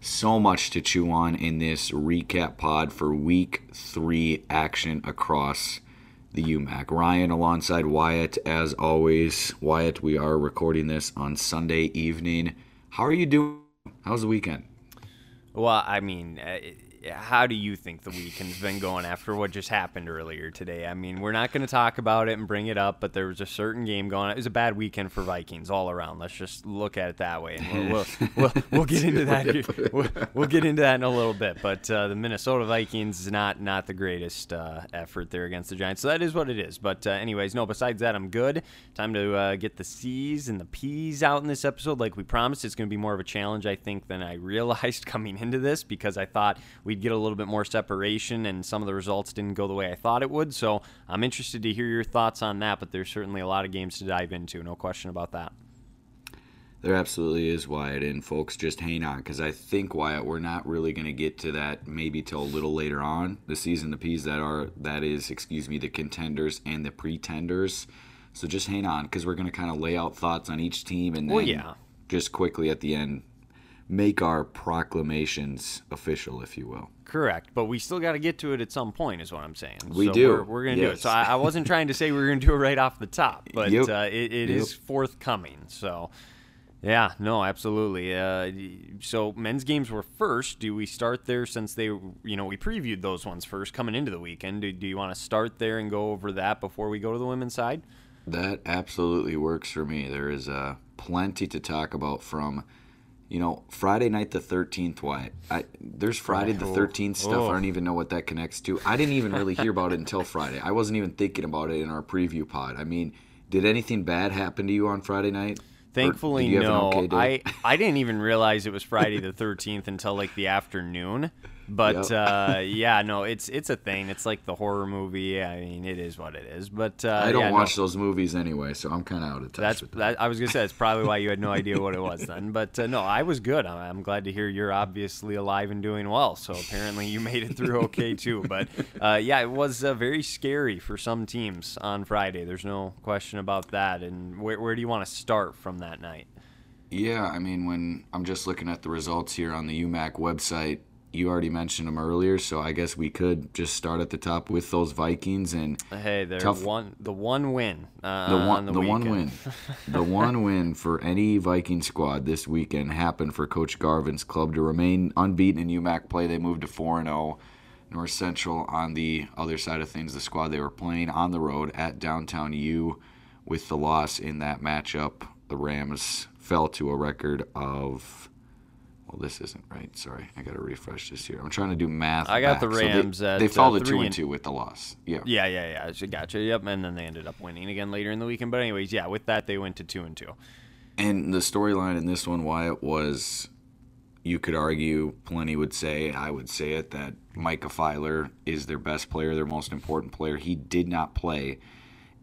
So much to chew on in this recap pod for week three action across the UMAC. Ryan alongside Wyatt, as always. Wyatt, we are recording this on Sunday evening. How are you doing? How's the weekend? Well, I mean, uh, how do you think the weekend's been going after what just happened earlier today? I mean, we're not going to talk about it and bring it up, but there was a certain game going on. It was a bad weekend for Vikings all around. Let's just look at it that way, and we'll we'll, we'll, we'll get into that. We'll, we'll get into that in a little bit. But uh, the Minnesota Vikings is not not the greatest uh, effort there against the Giants, so that is what it is. But uh, anyways, no. Besides that, I'm good. Time to uh, get the C's and the P's out in this episode, like we promised. It's going to be more of a challenge, I think, than I realized coming into this because I thought we'd get a little bit more separation and some of the results didn't go the way I thought it would. So I'm interested to hear your thoughts on that, but there's certainly a lot of games to dive into, no question about that. There absolutely is Wyatt, and folks, just hang on because I think Wyatt, we're not really going to get to that maybe till a little later on the season. The P's that are that is, excuse me, the contenders and the pretenders. So just hang on because we're going to kind of lay out thoughts on each team, and then Well, yeah. just quickly at the end make our proclamations official, if you will. Correct, but we still got to get to it at some point, is what I'm saying. We so do, We're, we're going to do it. So I, I wasn't trying to say we were going to do it right off the top, but Yep. uh, it, it is Yep. forthcoming. So, yeah, no, absolutely. Uh, so men's games were first. Do we start there since they, you know, we previewed those ones first coming into the weekend? Do, do you want to start there and go over that before we go to the women's side? That absolutely works for me. There is uh, plenty to talk about from, you know, Friday night the 13th. Why? I, there's Friday the Oh. 13th stuff. Oh. I don't oh. even know what that connects to. I didn't even really hear about it until Friday. I wasn't even thinking about it in our preview pod. I mean, did anything bad happen to you on Friday night? Thankfully, did you have an no. okay? I I didn't even realize it was Friday the thirteenth until like the afternoon. But uh, yeah, no, it's it's a thing. It's like the horror movie. I mean, it is what it is. But uh, I don't yeah, no, watch those movies anyway, so I'm kind of out of touch That's with that. that. I was gonna say that's probably why you had no idea what it was then. But uh, no, I was good. I'm, I'm glad to hear you're obviously alive and doing well. So apparently you made it through okay too. But uh, yeah, it was uh, very scary for some teams on Friday. There's no question about that. And where where do you want to start from that night? Yeah, I mean, when I'm just looking at the results here on the UMAC website, you already mentioned them earlier, so I guess we could just start at the top with those Vikings and Hey, they're Tough- one the one win uh, the one on the, the, one win, the one win for any Viking squad this weekend happened for Coach Garvin's club to remain unbeaten in UMAC play. They moved to four and zero. North Central on the other side of things, the squad they were playing on the road at downtown U, with the loss in that matchup, the Rams fell to a record of. Well, this isn't right. Sorry, I got to refresh this here. I'm trying to do math. I got the back. So they- Rams at, they, uh, to two and and- two with the loss. Yeah. Yeah, yeah, yeah. Gotcha. Yep. And then they ended up winning again later in the weekend. But anyways, yeah, with that they went to two and two. And the storyline in this one, Wyatt, was you could argue, plenty would say, I would say it, that Micah Filer is their best player, their most important player. He did not play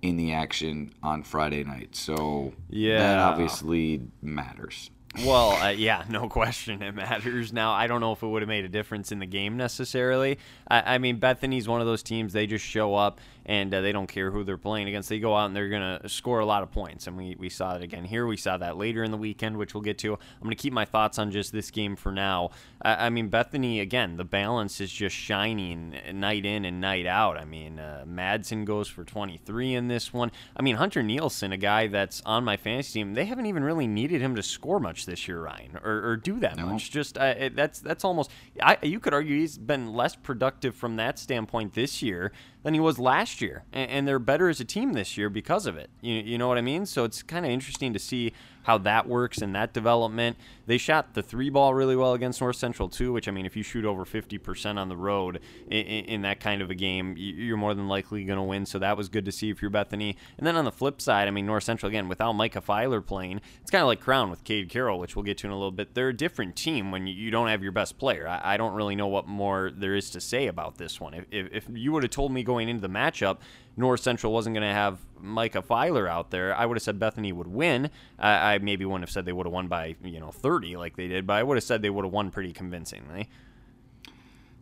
in the action on Friday night. So that obviously matters. Well, uh, yeah, no question it matters. Now, I don't know if it would have made a difference in the game necessarily. I, I mean, Bethany's one of those teams, they just show up and uh, they don't care who they're playing against. They go out and they're going to score a lot of points. And we, we saw it again here. We saw that later in the weekend, which we'll get to. I'm going to keep my thoughts on just this game for now. I, I mean, Bethany, again, the balance is just shining night in and night out. I mean, uh, Madsen goes for 23 in this one. I mean, Hunter Nielsen, a guy that's on my fantasy team, they haven't even really needed him to score much this year, Ryan, or, or do that No. much. Just uh, it, that's that's almost. I, you could argue he's been less productive from that standpoint this year than he was last year, and, they're better as a team this year because of it. You you know what I mean? So it's kind of interesting to see how that works and that development. They shot the three ball really well against North Central too, which I mean, if you shoot over 50% on the road in, in that kind of a game, you're more than likely going to win. So that was good to see if you're Bethany. And then on the flip side, I mean, North Central again without Micah Filer playing, it's kind of like Crown with Cade Carroll, which we'll get to in a little bit. They're a different team when you, don't have your best player. I, don't really know what more there is to say about this one. If, if, if you would have told me going into the matchup North Central wasn't going to have Micah Filer out there, I would have said Bethany would win. I, I maybe wouldn't have said they would have won by you know 30 like they did, but I would have said they would have won pretty convincingly.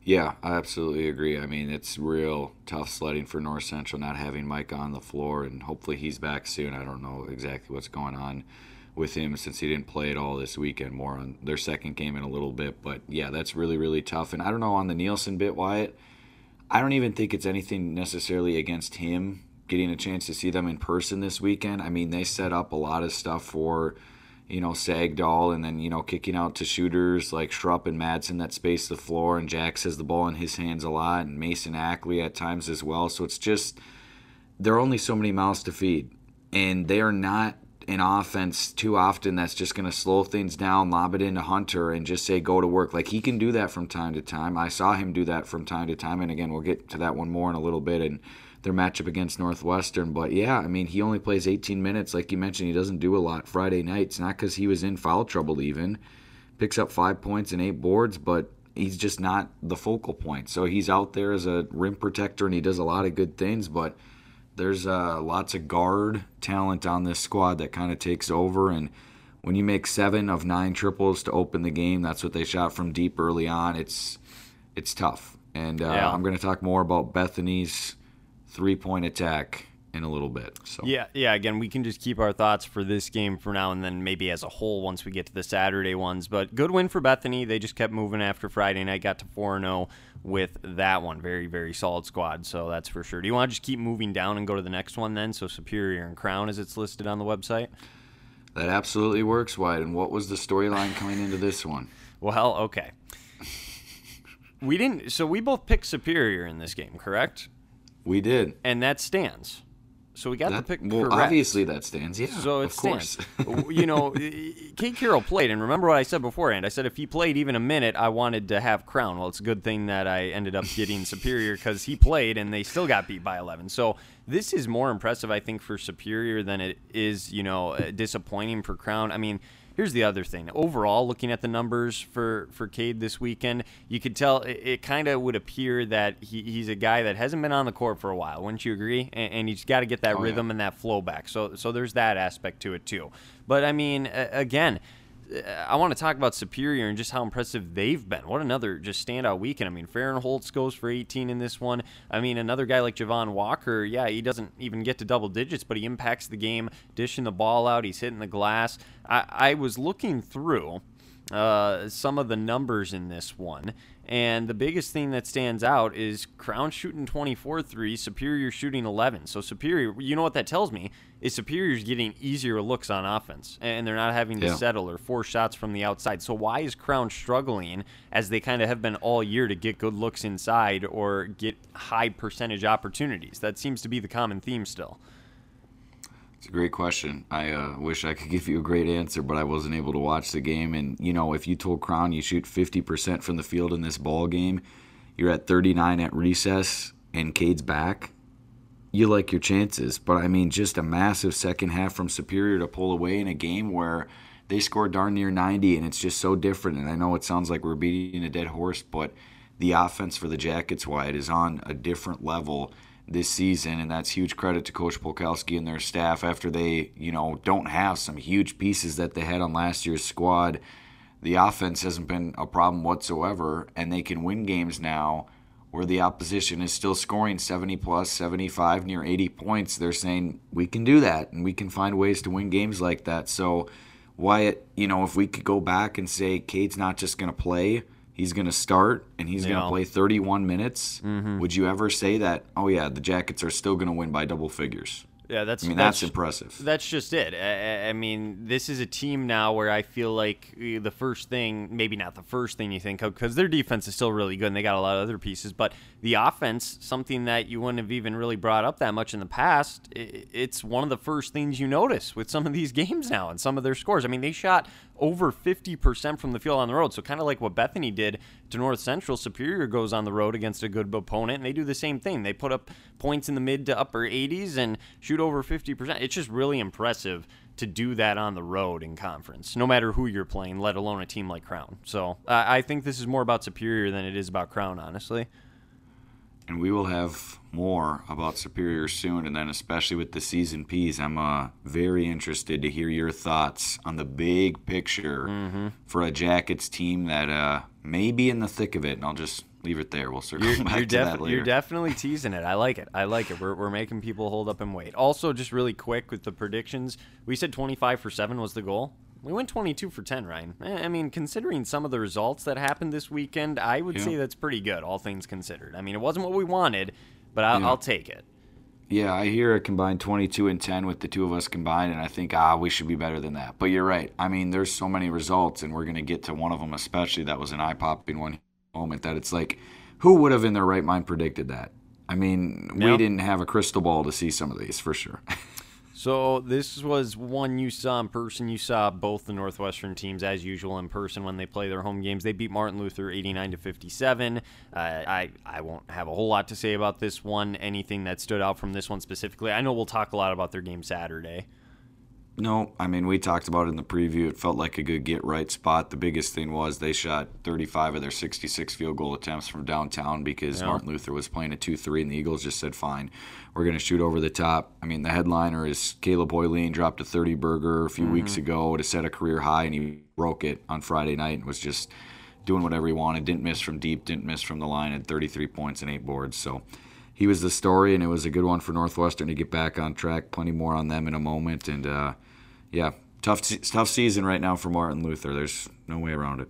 Yeah, I absolutely agree. I mean, it's real tough sledding for North Central not having Mike on the floor, and hopefully he's back soon. I don't know exactly what's going on with him since he didn't play at all this weekend. More on their second game in a little bit, but yeah, that's really really tough. And I don't know on the Nielsen bit, Wyatt. I don't even think it's anything necessarily against him getting a chance to see them in person this weekend. I mean, they set up a lot of stuff for you know, Sagdahl and then, you know, kicking out to shooters like Schrupp and Madsen that space the floor and Jax has the ball in his hands a lot and Mason Ackley at times as well. So it's just there are only so many mouths to feed. And they are not an offense too often that's just going to slow things down, lob it into Hunter, and just say go to work. Like he can do that from time to time. I saw him do that from time to time. And again, we'll get to that one more in a little bit. And their matchup against Northwestern. But yeah, I mean, he only plays 18 minutes. Like you mentioned, he doesn't do a lot Friday nights. Not because he was in foul trouble, even. Picks up five points and eight boards, but he's just not the focal point. So he's out there as a rim protector and he does a lot of good things, but there's uh, lots of guard talent on this squad that kind of takes over. And when you make seven of nine triples to open the game, that's what they shot from deep early on. It's it's tough. And uh, Yeah. I'm going to talk more about Bethany's three point attack in a little bit. So Yeah, yeah. Again, we can just keep our thoughts for this game for now, and then maybe as a whole once we get to the Saturday ones. But good win for Bethany. They just kept moving after Friday night. Got to four zero oh with that one. Very, very solid squad. So that's for sure. Do you want to just keep moving down and go to the next one then? So Superior and Crown, as it's listed on the website. that absolutely works, Wyatt. And what was the storyline coming into this one? Well, okay. We didn't. So we both picked Superior in this game, correct? We did. And that stands. So we got That, the pick well, correct. obviously that stands. Yeah, So it of course. stands. you know, Cade Carroll played, and remember what I said beforehand. I said if he played even a minute, I wanted to have Crown. Well, it's a good thing that I ended up getting Superior because he played, and they still got beat by 11. So this is more impressive, I think, for Superior than it is, you know, uh, disappointing for Crown. I mean. Here's the other thing. Overall, looking at the numbers for for Cade this weekend, you could tell it, it kind of would appear that he, he's a guy that hasn't been on the court for a while. Wouldn't you agree? And, and he's got to get that Oh, yeah. rhythm and that flow back. So so there's that aspect to it too. But I mean, again, I want to talk about Superior and just how impressive they've been. What another just standout weekend. I mean, Holtz goes for 18 in this one. I mean, another guy like Javon Walker, yeah, he doesn't even get to double digits, but he impacts the game, dishing the ball out. He's hitting the glass. I, I was looking through uh, some of the numbers in this one. And the biggest thing that stands out is Crown shooting 24 3, Superior shooting 11. So Superior, you know what that tells me is Superior's getting easier looks on offense, and they're not having to Yeah. settle or force shots from the outside. So why is Crown struggling as they kind of have been all year to get good looks inside or get high percentage opportunities? That seems to be the common theme still. It's a great question. I uh, wish I could give you a great answer, but I wasn't able to watch the game. And you know, if you told Crown you shoot 50% from the field in this ball game, you're at 39 at recess, and Cade's back. You like your chances, but I mean, just a massive second half from Superior to pull away in a game where they scored darn near 90, and it's just so different. And I know it sounds like we're beating a dead horse, but the offense for the Jackets, Wyatt, is on a different level this season, and that's huge credit to Coach Polkowski and their staff after they, you know, don't have some huge pieces that they had on last year's squad. The offense hasn't been a problem whatsoever, and they can win games now where the opposition is still scoring 70 plus, 75, near 80 points. They're saying, we can do that, and we can find ways to win games like that. So, Wyatt, you know, if we could go back and say Cade's not just going to play, he's going to start and he's going to play 31 minutes, would you ever say that, oh, yeah, the Jackets are still going to win by double figures? Yeah, that's I mean, that's that's impressive. That's just it. I, I- mean, this is a team now where I feel like uh, the first thing, maybe not the first thing you think of, because their defense is still really good and they got a lot of other pieces, but the offense, something that you wouldn't have even really brought up that much in the past, it's one of the first things you notice with some of these games now and some of their scores. I mean, they shot over 50% from the field on the road, so kind of like what Bethany did to North Central. Superior goes on the road against a good opponent, and they do the same thing. They put up points in the mid to upper 80s and shoot over 50%. It's just really impressive to do that on the road in conference, no matter who you're playing, let alone a team like Crown. So I I think this is more about Superior than it is about Crown, honestly. And we will have more about Superior soon, and then especially with the season P's, I'm uh, very interested to hear your thoughts on the big picture Mm-hmm. for a Jackets team that uh, may be in the thick of it. And I'll just leave it there. We'll circle You're, back you're, to that later. you're definitely teasing it. I like it. I like it. We're, we're making people hold up and wait. Also, just really quick with the predictions, we said 25 for 7 was the goal. We went 22 for 10, Ryan. I mean, considering some of the results that happened this weekend, I would Yeah. say that's pretty good, all things considered. I mean, it wasn't what we wanted, but I'll, Yeah. I'll take it. Yeah, I hear a combined 22 and 10 with the two of us combined, and I think, ah, we should be better than that. But you're right. I mean, there's so many results, and we're going to get to one of them, especially that was an eye popping one moment that it's like, who would have in their right mind predicted that? I mean, we didn't have a crystal ball to see some of these for sure. So this was one you saw in person. You saw both the Northwestern teams as usual in person when they play their home games. They beat Martin Luther 89 to 57. Uh, I I won't have a whole lot to say about this one. Anything that stood out from this one specifically. I know we'll talk a lot about their game Saturday. No, I mean we talked about it in the preview. It felt like a good get right spot. The biggest thing was they shot 35 of their 66 field goal attempts from downtown because Yeah. Martin Luther was playing a 2-3 and the Eagles just said fine. We're going to shoot over the top. I mean the headliner is Caleb Hoyleen dropped a 30 burger a few weeks mm-hmm. ago to set a career high and he broke it on Friday night and was just doing whatever he wanted. Didn't miss from deep, didn't miss from the line, had 33 points and 8 boards. So he was the story, and it was a good one for Northwestern to get back on track. Plenty more on them in a moment, and uh, yeah, tough tough season right now for Martin Luther. There's no way around it.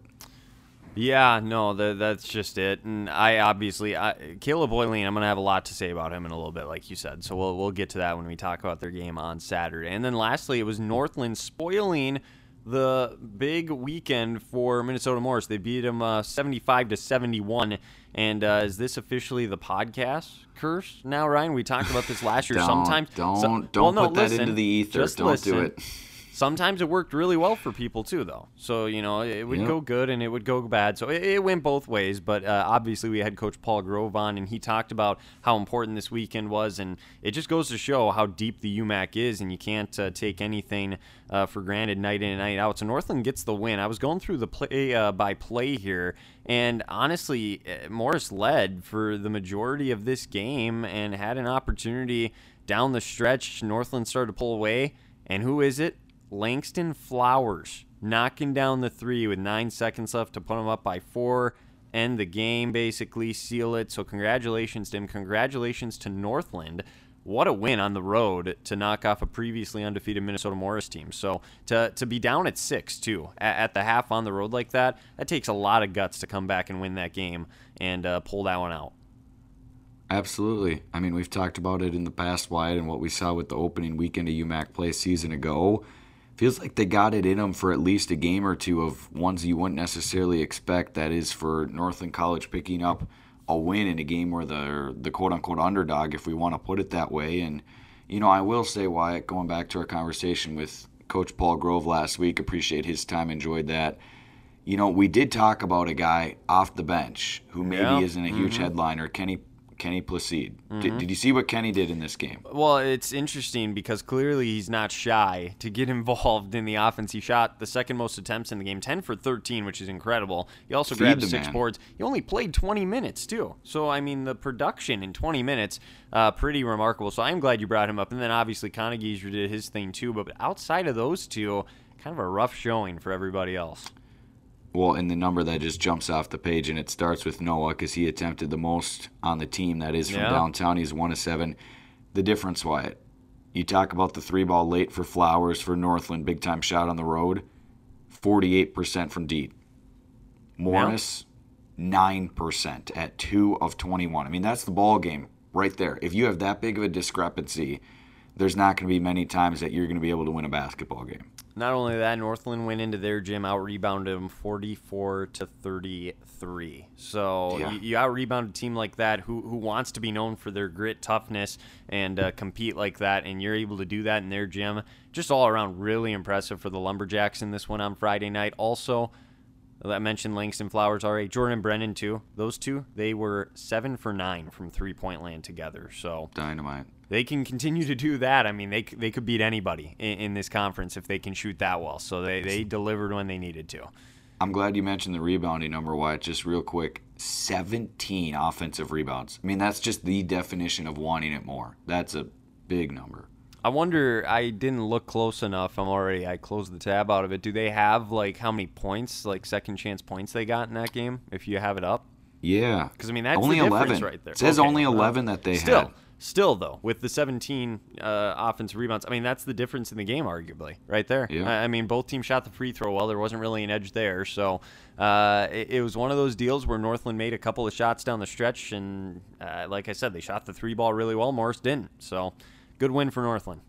Yeah, no, tha that's just it. And I obviously, I, Caleb Hoyleen, I'm gonna have a lot to say about him in a little bit, like you said. So we'll we'll get to that when we talk about their game on Saturday. And then lastly, it was Northland spoiling the big weekend for Minnesota Morris. They beat them uh, 75 to 71. And uh, is this officially the podcast curse now, Ryan? We talked about this last year. Don't Sometimes don't so- don't well, no, put that listen, into the ether. just Don't do it. Sometimes it worked really well for people too, though. So you know, it would Yep. go good and it would go bad. So it, it went both ways. But uh, obviously, we had Coach Paul Grove on, and he talked about how important this weekend was, and it just goes to show how deep the UMAC is, and you can't uh, take anything uh, for granted night in and night out. So Northland gets the win. I was going through the play uh, by play here, and honestly, uh, Morris led for the majority of this game and had an opportunity down the stretch. Northland started to pull away, and who is it? Langston Flowers knocking down the three with nine seconds left to put them up by four, end the game, basically seal it. So congratulations to him. Congratulations to Northland. What a win on the road to knock off a previously undefeated Minnesota Morris team. So to, to be down at six too at, at the half on the road like that, that takes a lot of guts to come back and win that game and uh, pull that one out. Absolutely. I mean, we've talked about it in the past, Wyatt, and what we saw with the opening weekend of UMAC play season ago. Feels like they got it in them for at least a game or two of ones you wouldn't necessarily expect. That is for Northland College picking up a win in a game where the the quote unquote underdog, if we want to put it that way. And you know, I will say, Wyatt, going back to our conversation with Coach Paul Grove last week, appreciate his time, enjoyed that. You know, we did talk about a guy off the bench who maybe Yeah. isn't a huge mm-hmm. headliner, Kenny Kenny Placide. Did, did you see what Kenny did in this game? Well, it's interesting because clearly he's not shy to get involved in the offense. He shot the second most attempts in the game, 10 for 13, which is incredible. He also Feed grabbed six man. boards. He only played 20 minutes, too. So, I mean, the production in 20 minutes, uh, pretty remarkable. So, I'm glad you brought him up. And then obviously, Conor Geiser did his thing, too. But outside of those two, kind of a rough showing for everybody else. Well, and the number that just jumps off the page, and it starts with Noah because he attempted the most on the team. That is from Yeah. downtown. He's one of seven. The difference, Wyatt. You talk about the three ball late for Flowers for Northland, big time shot on the road, 48% from deep. Morris, 9% at 2 of 21. I mean, that's the ball game right there. If you have that big of a discrepancy, there's not going to be many times that you're going to be able to win a basketball game. Not only that, Northland went into their gym, out rebounded them 44 to 33. So Yeah. you, you out rebound a team like that who, who wants to be known for their grit, toughness, and uh, compete like that, and you're able to do that in their gym. Just all around really impressive for the Lumberjacks in this one on Friday night. Also, I mentioned Langston Flowers already. Jordan Brennan too. Those two, they were seven for nine from three point land together. So Dynamite. They can continue to do that. I mean, they they could beat anybody in, in this conference if they can shoot that well. So they, they delivered when they needed to. I'm glad you mentioned the rebounding number, Wyatt. Just real quick 17 offensive rebounds. I mean, that's just the definition of wanting it more. That's a big number. I wonder. I didn't look close enough. I'm already. I closed the tab out of it. Do they have like how many points, like second chance points, they got in that game? If you have it up, Yeah. Because I mean, that's only the 11. right there. It says Okay, only 11 that they still, had. Still though, with the 17 uh, offensive rebounds, I mean that's the difference in the game, arguably, right there. Yeah. I I mean, both teams shot the free throw well. There wasn't really an edge there, so uh, it, it was one of those deals where Northland made a couple of shots down the stretch, and uh, like I said, they shot the three ball really well. Morris didn't, so good win for Northland.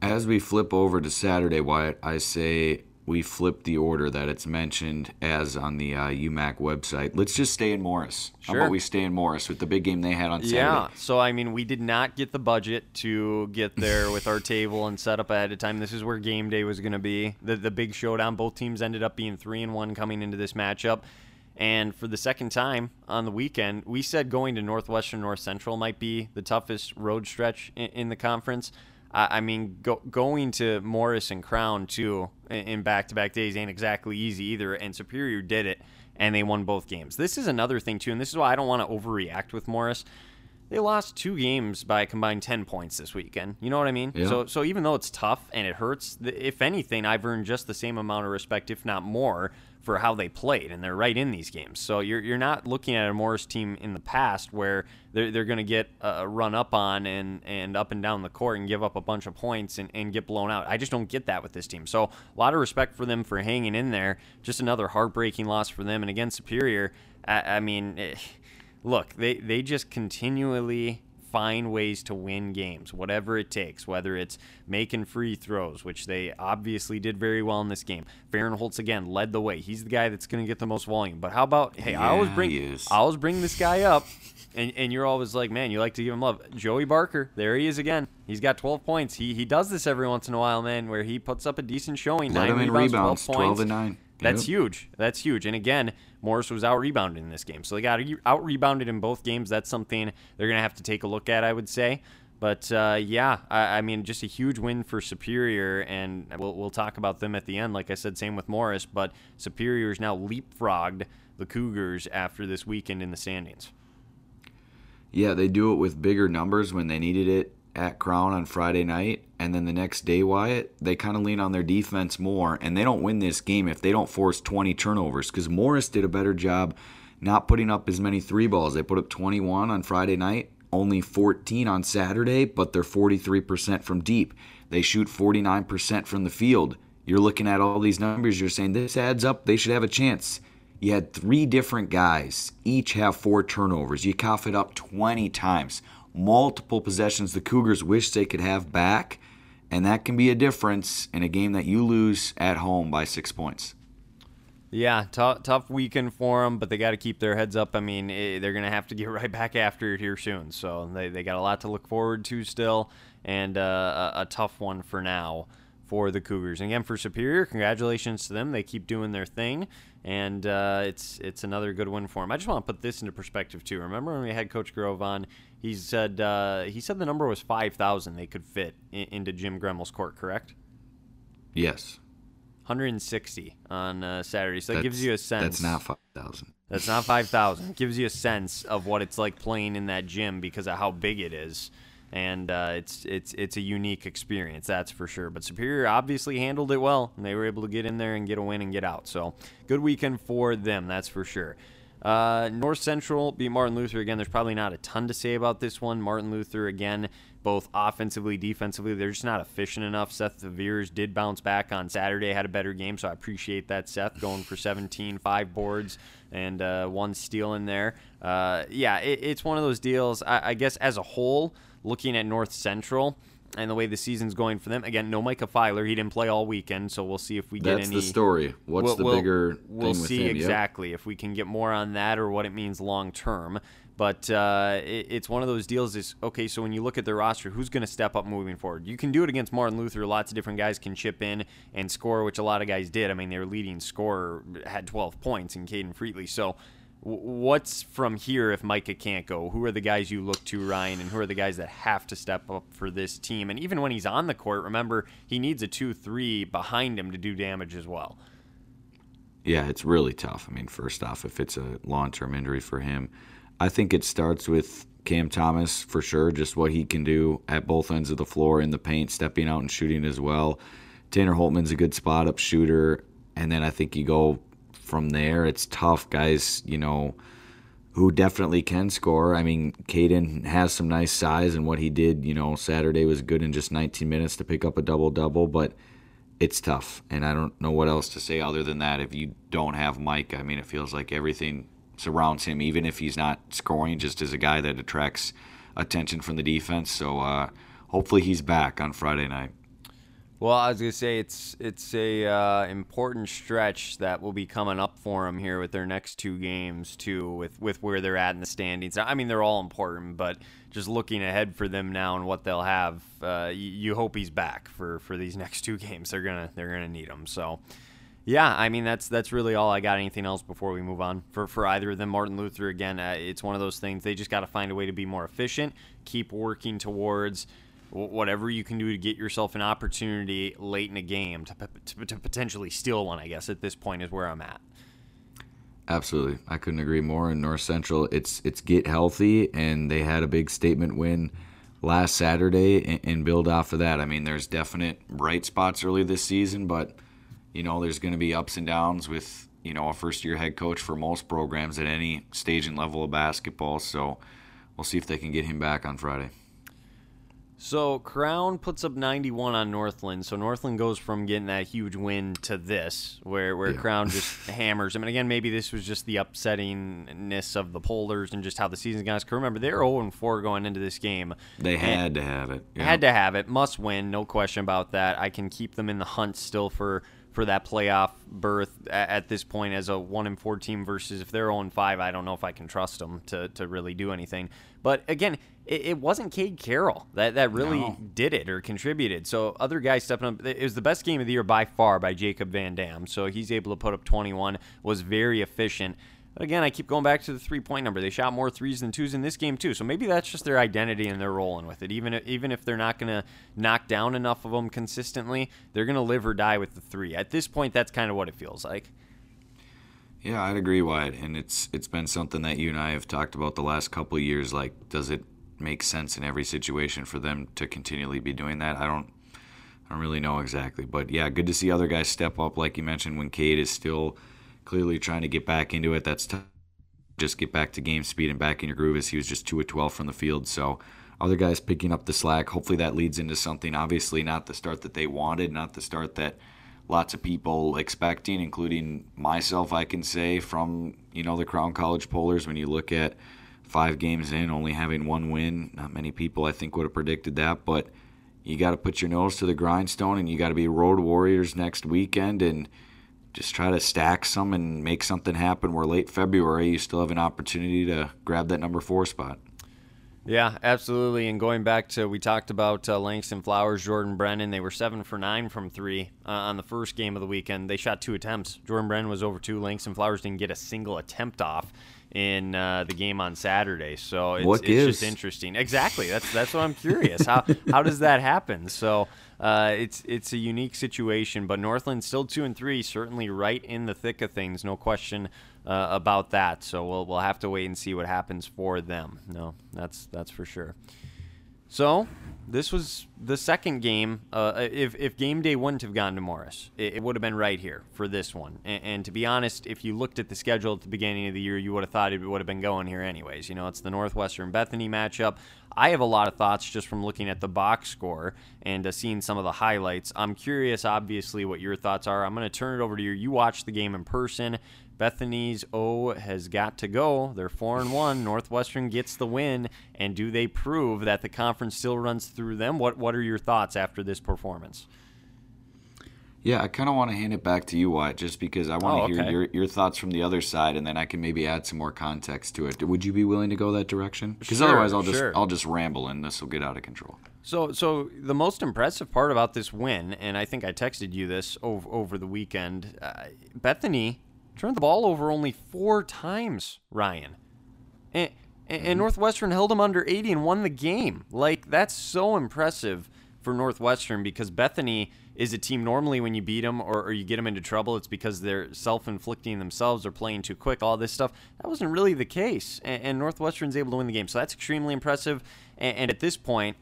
As we flip over to Saturday, Wyatt, I say we flip the order that it's mentioned as on the uh, UMAC website. Let's just stay in Morris. Sure. How about we stay in Morris with the big game they had on Saturday? Yeah. So I mean, we did not get the budget to get there with our table and set up ahead of time. This is where game day was going to be. The the big showdown. Both teams ended up being three and one coming into this matchup. And for the second time on the weekend, we said going to Northwestern North Central might be the toughest road stretch in, in the conference. I I mean, go, going to Morris and Crown too in back to back days ain't exactly easy either. And Superior did it, and they won both games. This is another thing too, and this is why I don't want to overreact with Morris. They lost two games by a combined ten points this weekend. You know what I mean? Yeah. So, so even though it's tough and it hurts, if anything, I've earned just the same amount of respect, if not more, for how they played, and they're right in these games. So you're you're not looking at a Morris team in the past where they're they're going to get uh, run up on and and up and down the court and give up a bunch of points and, and get blown out. I just don't get that with this team. So a lot of respect for them for hanging in there. Just another heartbreaking loss for them, and again, Superior. I, I mean. Eh, look, they, they just continually find ways to win games, whatever it takes, whether it's making free throws, which they obviously did very well in this game. Fahrenholtz again led the way. He's the guy that's going to get the most volume. But how about hey, I always bring he. I always bring this guy up. And, and you're always like, man, you like to give him love. Joey Barker, there he is again. He's got 12 points. He he does this every once in a while, man, where he puts up a decent showing. Let nine rebounds, rebounds, 12 12 points. and 9. That's Yep. huge. That's huge. And again, Morris was out rebounded in this game. So they got out rebounded in both games. That's something they're going to have to take a look at, I would say. But uh, yeah, I, I mean, just a huge win for Superior, and we'll, we'll talk about them at the end. Like I said, same with Morris, but Superior's now leapfrogged the Cougars after this weekend in the standings. Yeah, they do it with bigger numbers when they needed it at Crown on Friday night. And then the next day, Wyatt, they kind of lean on their defense more. And they don't win this game if they don't force 20 turnovers because Morris did a better job not putting up as many three balls. They put up 21 on Friday night, only 14 on Saturday, but they're 43% from deep. They shoot 49% from the field. You're looking at all these numbers, you're saying this adds up, they should have a chance. You had three different guys, each have four turnovers. You cough it up 20 times. Multiple possessions the Cougars wish they could have back, and that can be a difference in a game that you lose at home by six points. Yeah, tough, tough weekend for them, but they got to keep their heads up. I mean, eh, they're going to have to get right back after it here soon. So they, they got a lot to look forward to still, and uh, a, a tough one for now for the Cougars. And again, for Superior, congratulations to them. They keep doing their thing, and uh, it's it's another good win for them. I just want to put this into perspective too. Remember when we had Coach Grove on? He said uh, he said the number was five thousand they could fit in, into Jim Gremmel's court. Correct? Yes. 160 on uh, Saturday. So that gives you a sense. That's not 5,000. That's not 5,000. It gives you a sense of what it's like playing in that gym because of how big it is. And uh, it's it's it's a unique experience, that's for sure. But Superior obviously handled it well, and they were able to get in there and get a win and get out. So good weekend for them, that's for sure. Uh, North Central beat Martin Luther again. There's probably not a ton to say about this one. Martin Luther again, both offensively, defensively, they're just not efficient enough. Seth Veers did bounce back on Saturday, had a better game, so I appreciate that. Seth going for 17, five boards and uh, one steal in there. Uh, yeah, it, it's one of those deals. I, I guess as a whole, looking at North Central and the way the season's going for them, again, no Micah Filer. He didn't play all weekend, so we'll see if we get That's any. That's the story. What's We'll- the we'll- bigger We'll thing with see him? Yep. exactly if we can get more on that or what it means long term. But uh, it, it's one of those deals. Is okay. So when you look at their roster, who's going to step up moving forward? You can do it against Martin Luther. Lots of different guys can chip in and score, which a lot of guys did. I mean, their leading scorer had 12 points in Caden Freetley. So what's from here if Micah can't go? Who are the guys you look to, Ryan, and who are the guys that have to step up for this team? And even when he's on the court, remember he needs a two-three behind him to do damage as well. Yeah, it's really tough. I mean, first off, if it's a long term injury for him, I think it starts with Cam Thomas for sure, just what he can do at both ends of the floor in the paint, stepping out and shooting as well. Tanner Holtman's a good spot up shooter. And then I think you go from there. It's tough, guys, you know, who definitely can score. I mean, Caden has some nice size, and what he did, you know, Saturday was good in just 19 minutes to pick up a double double, but it's tough. And I don't know what else to say other than that. If you don't have Mike, I mean, it feels like everything surrounds him, even if he's not scoring, just as a guy that attracts attention from the defense. So uh, hopefully he's back on Friday night. Well, I was gonna say it's it's a uh, important stretch that will be coming up for them here with their next two games too, with with where they're at in the standings. I mean, they're all important, but just looking ahead for them now and what they'll have, uh, you, you hope he's back for for these next two games. They're gonna they're gonna need him. So. Yeah, I mean that's that's really all I got. Anything else before we move on for for either of them? Martin Luther again, uh, it's one of those things. They just got to find a way to be more efficient. Keep working towards whatever you can do to get yourself an opportunity late in a game to, to, to potentially steal one. I guess at this point is where I'm at. Absolutely, I couldn't agree more. In North Central, it's it's get healthy, and they had a big statement win last Saturday, and, and build off of that. I mean, there's definite bright spots early this season, but you know, there's going to be ups and downs with you know a first year head coach for most programs at any stage and level of basketball. So we'll see if they can get him back on Friday. So Crown puts up 91 on Northland. So Northland goes from getting that huge win to this, where where Yeah. Crown just hammers them. And again, maybe this was just the upsettingness of the Polars and just how the season's gone. Because remember, they're 0 4 going into this game. They had to have it. yeah. Had to have it. Must win. No question about that. I can keep them in the hunt still for for that playoff berth at, this point as a one and four team versus if they're 0 and five. I don't know if I can trust them to to really do anything. But again, it, it wasn't Cade Carroll that that really No. did it or contributed. So other guys stepping up. It was the best game of the year by far by Jacob Van Dam. So he's able to put up 21. Was very efficient. But again, I keep going back to the three point number. They shot more threes than twos in this game too. So maybe that's just their identity and they're rolling with it. Even if, even if they're not going to knock down enough of them consistently, they're going to live or die with the three. At this point, that's kind of what it feels like. Yeah, I'd agree, Wyatt. And it's it's been something that you and I have talked about the last couple of years. Like, does it make sense in every situation for them to continually be doing that? I don't I don't really know exactly. But yeah, good to see other guys step up, like you mentioned, when Cade is still clearly trying to get back into it. That's tough. Just get back to game speed and back in your groove as he was just two of twelve from the field. So other guys picking up the slack. Hopefully that leads into something. Obviously not the start that they wanted, not the start that lots of people expecting, including myself, I can say, from you know the Crown College Polars. When you look at five games in, only having one win, not many people I think would have predicted that. But you got to put your nose to the grindstone, and you got to be road warriors next weekend, and just try to stack some and make something happen. Where late February, you still have an opportunity to grab that number four spot. Yeah, absolutely. And going back to, we talked about uh, Langston Flowers, Jordan Brennan. They were seven for nine from three uh, on the first game of the weekend. They shot two attempts. Jordan Brennan was over two. Langston Flowers didn't get a single attempt off in uh, the game on Saturday. So it's, What it's gives? just interesting. Exactly. That's that's what I'm curious. how how does that happen? So uh, it's it's a unique situation. But Northland still two and three, certainly right in the thick of things. No question uh, about that. So we'll we'll have to wait and see what happens for them. No, that's that's for sure. So This was the second game. Uh, if if game day wouldn't have gone to Morris, it, it would have been right here for this one. And, and to be honest, if you looked at the schedule at the beginning of the year, you would have thought it would have been going here anyways. You know, it's the Northwestern Bethany matchup. I have a lot of thoughts just from looking at the box score and uh, seeing some of the highlights. I'm curious, obviously, what your thoughts are. I'm going to turn it over to you. You watched the game in person. Bethany's O has got to go. They're four and one. Northwestern gets the win, and do they prove that the conference still runs through them? What What are your thoughts after this performance? Yeah, I kind of want to hand it back to you, Wyatt, just because I want Oh, to hear okay. your, your thoughts from the other side, and then I can maybe add some more context to it. Would you be willing to go that direction? Because Sure, otherwise, I'll just sure. I'll just ramble, and this will get out of control. So, so the most impressive part about this win, and I think I texted you this over, over the weekend. Uh, Bethany turned the ball over only four times, Ryan, and, and Northwestern held them under 80 and won the game. Like that's so impressive for Northwestern because Bethany is a team normally when you beat them or, or you get them into trouble, it's because they're self-inflicting themselves or playing too quick. All this stuff that wasn't really the case, and, and Northwestern's able to win the game. So that's extremely impressive. And, and at this point.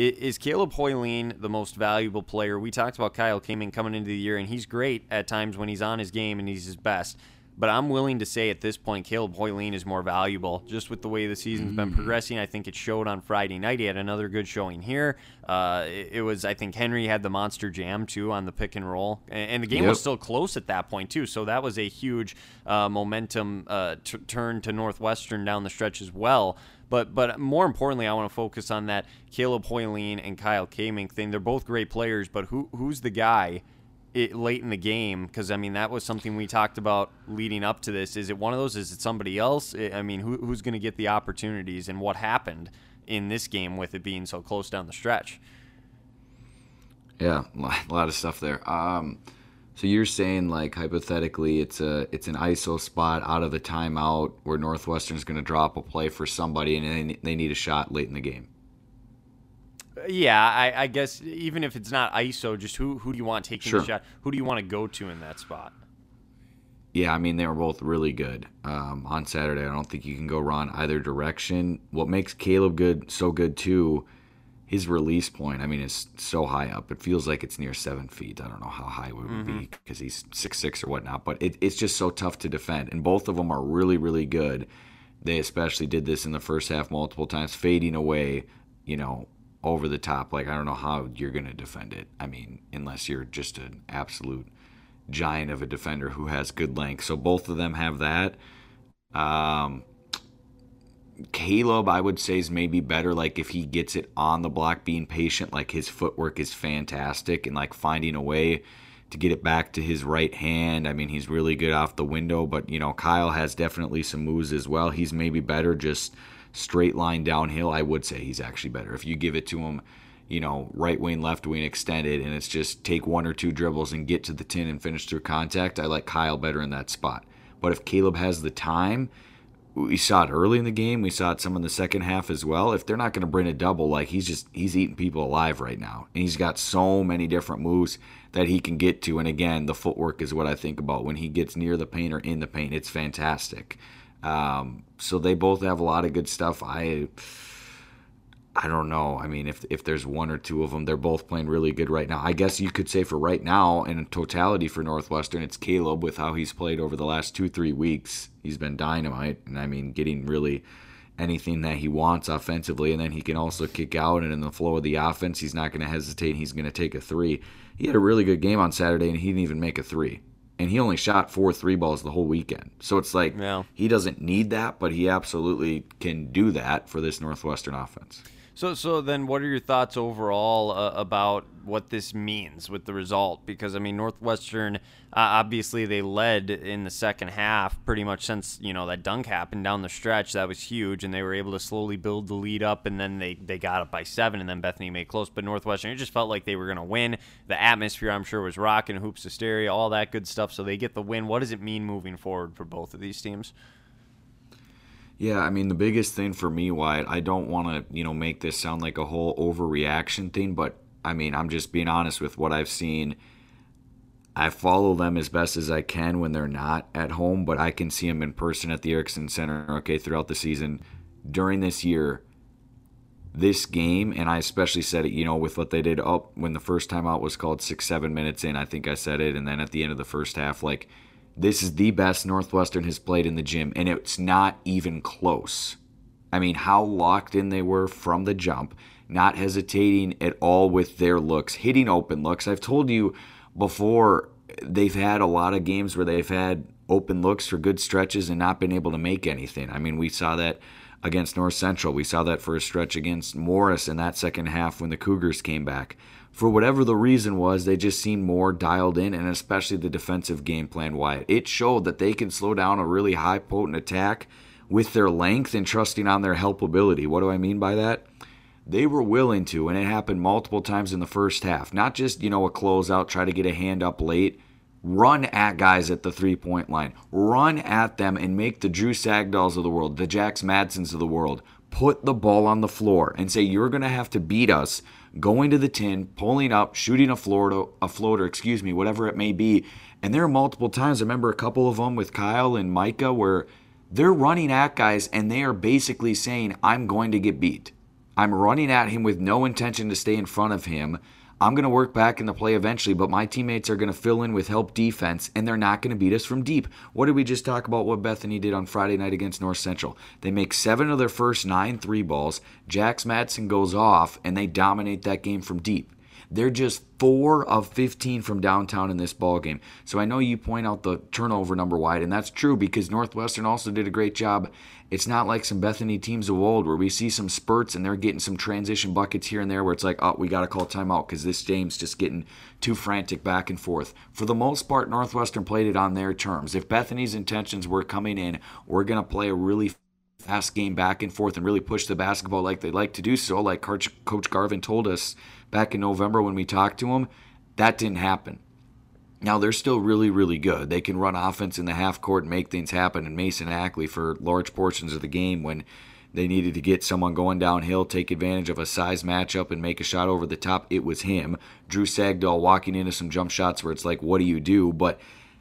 Is Caleb Hoyleen the most valuable player? We talked about Kyle Kamen coming into the year, and he's great at times when he's on his game and he's his best. But I'm willing to say at this point, Caleb Hoyleen is more valuable just with the way the season's been progressing. I think it showed on Friday night. He had another good showing here. Uh, it, it was, I think Henry had the monster jam too on the pick and roll, and, and the game was still close at that point too. So that was a huge uh, momentum uh, t- turn to Northwestern down the stretch as well. But but more importantly, I want to focus on that Caleb Hoyleen and Kyle Kamink thing. They're both great players, but who who's the guy it, late in the game? Because I mean, that was something we talked about leading up to this. Is it one of those? Is it somebody else? I mean, who, who's going to get the opportunities, and what happened in this game with it being so close down the stretch? Yeah, a lot of stuff there. Um, so you're saying like hypothetically, it's a it's an ISO spot out of the timeout where Northwestern's going to drop a play for somebody, and they, they need a shot late in the game. Yeah, I, I guess even if it's not ISO, just who who do you want taking Sure. the shot? Who do you want to go to in that spot? Yeah, I mean they were both really good um, on Saturday. I don't think you can go wrong either direction. What makes Caleb good so good too, his release point. I mean, it's so high up. It feels like it's near seven feet. I don't know how high it would be because he's six six or whatnot. But it, it's just so tough to defend. And both of them are really really good. They especially did this in the first half multiple times, fading away. You know, over the top. Like I don't know how you're gonna defend it. I mean, unless you're just an absolute giant of a defender who has good length. So both of them have that. Um, Caleb, I would say, is maybe better. Like if he gets it on the block, being patient, like his footwork is fantastic, and like finding a way to get it back to his right hand. I mean, he's really good off the window, but you know, Kyle has definitely some moves as well. He's maybe better just straight line downhill. I would say he's actually better if you give it to him you know, right wing, left wing extended, and it's just take one or two dribbles and get to the tin and finish through contact. I like Kyle better in that spot. But if Caleb has the time, we saw it early in the game. We saw it some in the second half as well. If they're not going to bring a double, like he's just he's eating people alive right now, and he's got so many different moves that he can get to. And again, the footwork is what I think about when he gets near the paint or in the paint. It's fantastic. Um, so they both have a lot of good stuff. I. I don't know. I mean, if if there's one or two of them, they're both playing really good right now. I guess you could say for right now, and in totality for Northwestern, it's Caleb with how he's played over the last two three weeks. He's been dynamite, and I mean, getting really anything that he wants offensively, and then he can also kick out. And in the flow of the offense, he's not going to hesitate. He's going to take a three. He had a really good game on Saturday, and he didn't even make a three. And he only shot four three balls the whole weekend. So it's like Yeah. he doesn't need that, but he absolutely can do that for this Northwestern offense. So, so then, what are your thoughts overall uh, about what this means with the result? Because I mean, Northwestern uh, obviously they led in the second half pretty much since you know that dunk happened down the stretch. That was huge, and they were able to slowly build the lead up, and then they they got up by seven, and then Bethany made close. But Northwestern, it just felt like they were going to win. The atmosphere, I'm sure, was rocking, hoops hysteria, all that good stuff. So they get the win. What does it mean moving forward for both of these teams? Yeah, I mean the biggest thing for me, Wyatt, I don't want to, you know, make this sound like a whole overreaction thing, but I mean, I'm just being honest with what I've seen. I follow them as best as I can when they're not at home, but I can see them in person at the Erickson Center, okay, throughout the season. During this year, this game, and I especially said it, you know, with what they did up when the first time out was called six, seven minutes in. I think I said it, and then at the end of the first half, like this is the best Northwestern has played in the gym, and it's not even close. I mean, how locked in they were from the jump, not hesitating at all with their looks, hitting open looks. I've told you before, they've had a lot of games where they've had open looks for good stretches and not been able to make anything. I mean, we saw that against North Central. We saw that for a stretch against Morris in that second half when the Cougars came back. For whatever the reason was, they just seemed more dialed in, and especially the defensive game plan, Wyatt. It showed that they can slow down a really high potent attack with their length and trusting on their help ability. What do I mean by that? They were willing to, and it happened multiple times in the first half. Not just, you know, a closeout, try to get a hand up late. Run at guys at the three point line. Run at them and make the Drew Sagdals of the world, the Jax Madsens of the world, put the ball on the floor and say, You're going to have to beat us going to the tin, pulling up, shooting a floater, a floater, excuse me, whatever it may be. And there are multiple times, I remember a couple of them with Kyle and Micah, where they're running at guys and they are basically saying, I'm going to get beat. I'm running at him with no intention to stay in front of him. I'm going to work back in the play eventually, but my teammates are going to fill in with help defense, and they're not going to beat us from deep. What did we just talk about what Bethany did on Friday night against North Central? They make seven of their first nine three balls. Jax Madsen goes off, and they dominate that game from deep. They're just four of 15 from downtown in this ball game. So I know you point out the turnover number Wyatt, and that's true because Northwestern also did a great job. It's not like some Bethany teams of old where we see some spurts and they're getting some transition buckets here and there where it's like, oh, we got to call timeout because this game's just getting too frantic back and forth. For the most part, Northwestern played it on their terms. If Bethany's intentions were coming in, we're going to play a really fast game back and forth and really push the basketball like they like to do so, like Coach Garvin told us back in November when we talked to him, that didn't happen. Now they're still really, really good. They can run offense in the half court and make things happen. And Mason Ackley for large portions of the game when they needed to get someone going downhill, take advantage of a size matchup, and make a shot over the top, it was him. Drew Sagdahl walking into some jump shots where it's like, what do you do? But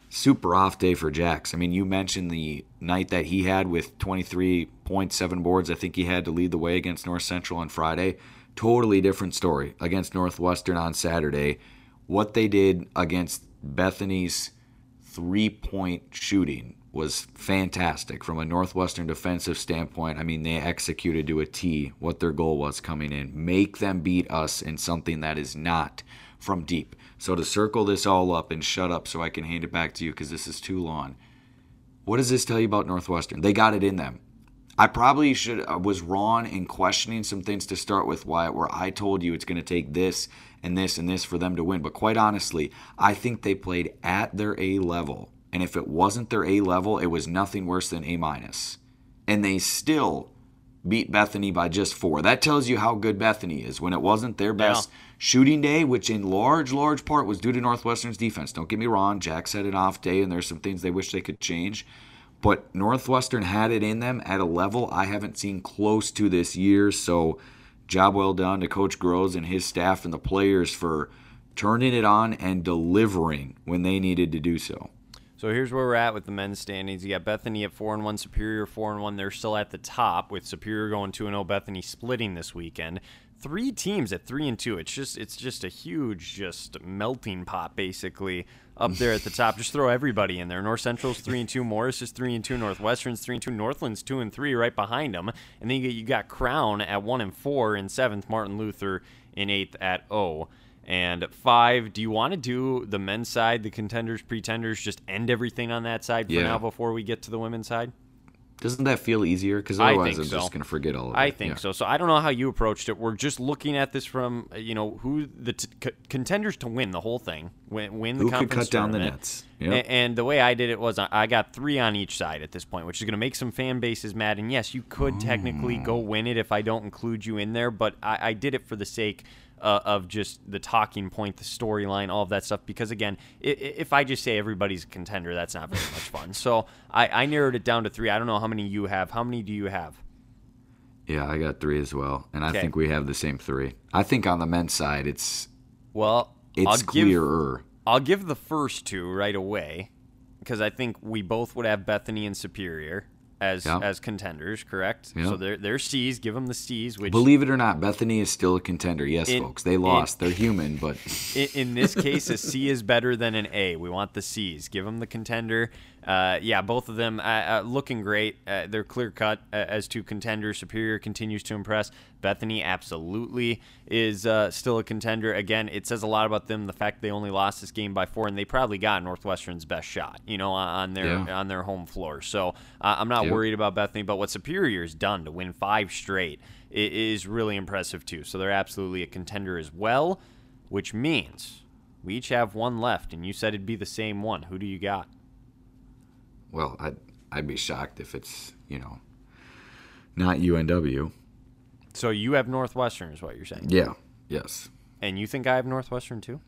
super off day for Jax. I mean, you mentioned the night that he had with 23.7 boards. I think he had to lead the way against North Central on Friday. Totally different story against Northwestern on Saturday. What they did against Bethany's three point shooting was fantastic from a Northwestern defensive standpoint. I mean, they executed to a T what their goal was coming in make them beat us in something that is not from deep. So, to circle this all up and shut up so I can hand it back to you because this is too long. What does this tell you about Northwestern? They got it in them. I probably should I was wrong in questioning some things to start with, Wyatt, where I told you it's going to take this and this and this for them to win. But quite honestly, I think they played at their A level. And if it wasn't their A level, it was nothing worse than A minus. And they still beat Bethany by just four. That tells you how good Bethany is when it wasn't their best shooting day, which in large, large part was due to Northwestern's defense. Don't get me wrong, Jax had an off day, and there's some things they wish they could change. But Northwestern had it in them at a level I haven't seen close to this year. So, job well done to Coach Groves and his staff and the players for turning it on and delivering when they needed to do so. So here's where we're at with the men's standings. You got Bethany at four and one, Superior four and one. They're still at the top with Superior going two and zero. Bethany splitting this weekend. Three teams at three and two. It's just it's just a huge just melting pot basically up there at the top. Just throw everybody in there. North Central's three and two. Morris is three and two. Northwestern's three and two. Northland's two and three right behind them. And then you, get, you got Crown at one and four in seventh. Martin Luther in eighth at O. And five, do you want to do the men's side, the contenders, pretenders, just end everything on that side for Yeah. now before we get to the women's side? Doesn't that feel easier? Because otherwise, I'm so. just going to forget all of it. I think Yeah. so. So I don't know how you approached it. We're just looking at this from uh, you know who the t- c- contenders to win the whole thing, win, win the Who could conference cut down the nets? Yep. And the way I did it was I got three on each side at this point, which is going to make some fan bases mad. And yes, you could technically go win it if I don't include you in there, but I, I did it for the sake uh, of just the talking point, the storyline, all of that stuff. Because again, if I just say everybody's a contender, that's not very much fun. So I, I narrowed it down to three. I don't know how many you have. How many do you have? Yeah, I got three as well, and I Okay. think we have the same three. I think on the men's side, it's Well, it's I'll give, clearer. I'll give the first two right away because I think we both would have Bethany and Superior. As Yeah. as contenders, correct? Yeah. So they're they're C's. Give them the C's, which Believe it or not, Bethany is still a contender. Yes, In- folks, they lost. They're human, but in, in this case, a C is better than an A. We want the C's. Give them the contender. Uh, yeah, both of them uh, uh, looking great. Uh, they're clear cut uh, as two contenders. Superior continues to impress. Bethany absolutely is uh, still a contender. Again, it says a lot about them. The fact they only lost this game by four, and they probably got Northwestern's best shot, you know, on, their Yeah. on their home floor. So I'm not Yep. worried about Bethany. But what Superior's done to win five straight is really impressive too. So they're absolutely a contender as well, which means we each have one left, and you said it'd be the same one. Who do you got? Well, I'd I'd be shocked if it's you know not UNW. So you have Northwestern, is what you're saying, Yeah. Yes. and you think I have Northwestern too?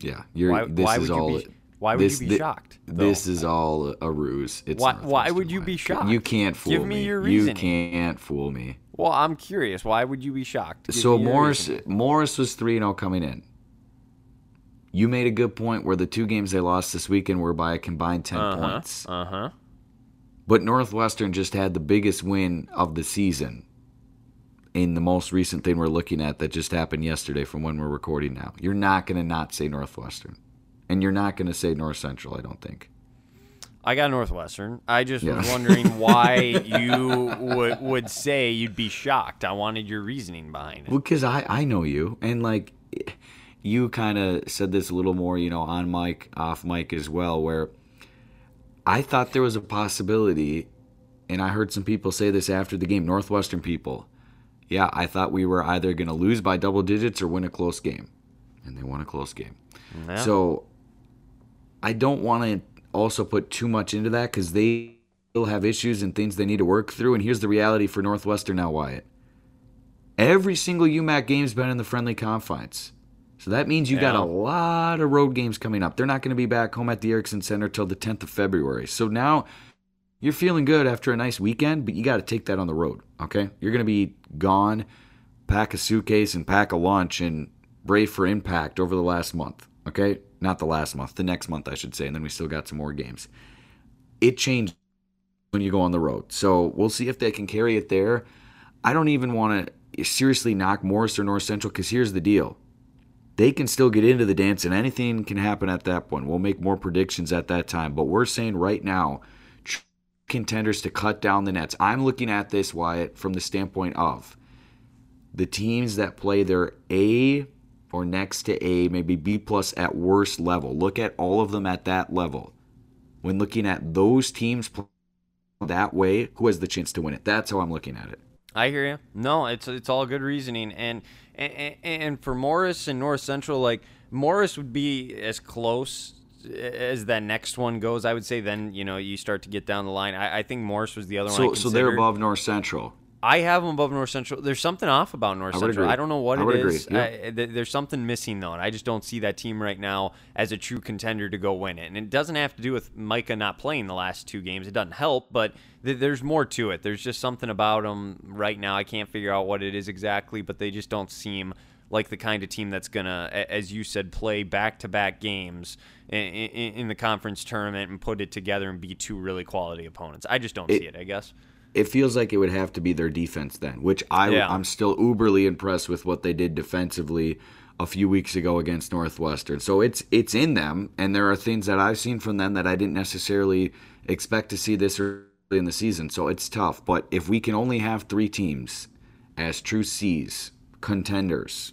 Yeah. You're. Why- this why is would you be- why would this, you be shocked, though? This is all a ruse. It's Why- why would you be shocked? You can't fool Give me your You can't fool me. Well, I'm curious. Why would you be shocked? Give So Morris reasoning. Morris was 3 0 coming in. You made a good point where the two games they lost this weekend were by a combined 10 Uh-huh. points. Uh huh. But Northwestern just had the biggest win of the season in the most recent thing we're looking at that just happened yesterday from when we're recording now. You're not going to not say Northwestern. And you're not going to say North Central, I don't think. I got Northwestern. I just was wondering why you would would say you'd be shocked. I wanted your reasoning behind it. Because I, I know you. And like, you kind of said this a little more, you know, on mic, off mic as well, where I thought there was a possibility, and I heard some people say this after the game, Northwestern people. Yeah, I thought we were either going to lose by double digits or win a close game. And they won a close game. Yeah. So I don't want to also put too much into that because they still have issues and things they need to work through. And here's the reality for Northwestern now, Wyatt. Every single UMAC game's been in the friendly confines. So that means you got a lot of road games coming up. They're not going to be back home at the Erickson Center till the 10th of February. So now you're feeling good after a nice weekend, but you got to take that on the road, okay? You're going to be gone, pack a suitcase and pack a lunch and brave for impact over the last month, okay? Not the last month, the next month, I should say. And then we still got some more games. It changed when you go on the road. So we'll see if they can carry it there. I don't even want to seriously knock Morris or North Central because here's the deal. They can still get into the dance and anything can happen at that point. We'll make more predictions at that time. But we're saying right now, contenders to cut down the nets. I'm looking at this, Wyatt, from the standpoint of the teams that play their A or next to A, maybe B plus at worst level. Look at all of them at that level. When looking at those teams that way, who has the chance to win it? That's how I'm looking at it. I hear you. No, it's it's all good reasoning, and and, and for Morris and North Central, like Morris would be as close as that next one goes. I would say then you know you start to get down the line. I, I think Morris was the other one. So, so they're above North Central. I have them above North Central. There's something off about North I Central. agree. I don't know what I it is. yeah. I- th- there's something missing though, and I just don't see that team right now as a true contender to go win it. And it doesn't have to do with Micah not playing the last two games. It doesn't help, but th- there's more to it. There's just something about them right now. I can't figure out what it is exactly, but they just don't seem like the kind of team that's gonna, as you said, play back-to-back games in, in, in the conference tournament and put it together and be two really quality opponents. I just don't It- see it. I guess. It feels like it would have to be their defense then, which I, Yeah. I'm still uberly impressed with what they did defensively a few weeks ago against Northwestern. So it's it's in them, and there are things that I've seen from them that I didn't necessarily expect to see this early in the season. So it's tough. But if we can only have three teams as true C's contenders,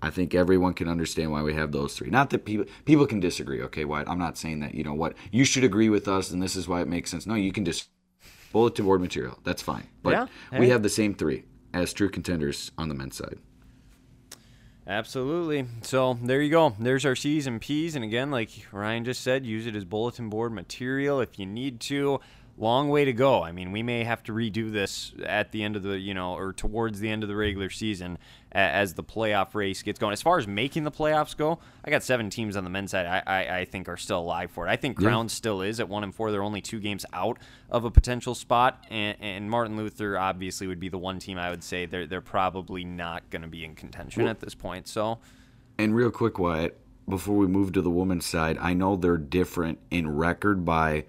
I think everyone can understand why we have those three. Not that people people can disagree. Okay, Wyatt, I'm not saying that you know what you should agree with us, and this is why it makes sense. No, you can just bulletin board material. That's fine. But Yeah, we have the same three as true contenders on the men's side. Absolutely. So there you go. There's our C's and P's. And again, like Ryan just said, use it as bulletin board material if you need to. Long way to go. I mean, we may have to redo this at the end of the, you know, or towards the end of the regular season as the playoff race gets going. As far as making the playoffs go, I got seven teams on the men's side I, I, I think are still alive for it. I think Yeah. Crown still is at one and four. They're only two games out of a potential spot. And, and Martin Luther obviously would be the one team I would say they're, they're probably not going to be in contention at this point. So. And real quick, Wyatt, before we move to the women's side, I know they're different in record by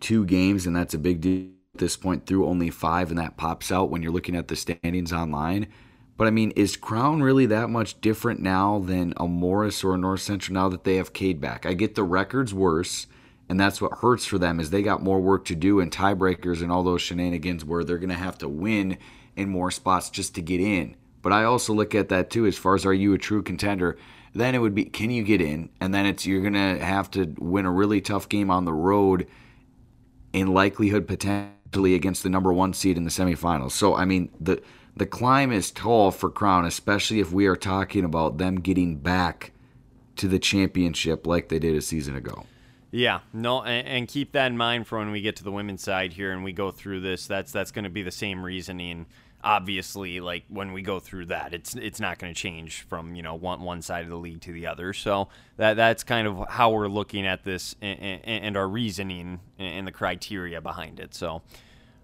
two games, and that's a big deal At this point through only five, and that pops out when you're looking at the standings online. But I mean, is Crown really that much different now than a Morris or a North Central now that they have Cade back? I get the records worse, and that's what hurts for them is they got more work to do and tiebreakers and all those shenanigans where they're going to have to win in more spots just to get in. But I also look at that too as far as are you a true contender? Then it would be can you get in? And then it's you're going to have to win a really tough game on the road in likelihood potentially against the number 1 seed in the semifinals. So I mean, the the climb is tall for Crown, especially if we are talking about them getting back to the championship like they did a season ago. Yeah, no, and, and, keep that in mind for when we get to the women's side here and we go through this. That's that's going to be the same reasoning. Obviously, like when we go through that, it's it's not going to change from you know one one side of the league to the other. So that that's kind of how we're looking at this and, and, and our reasoning and the criteria behind it. So,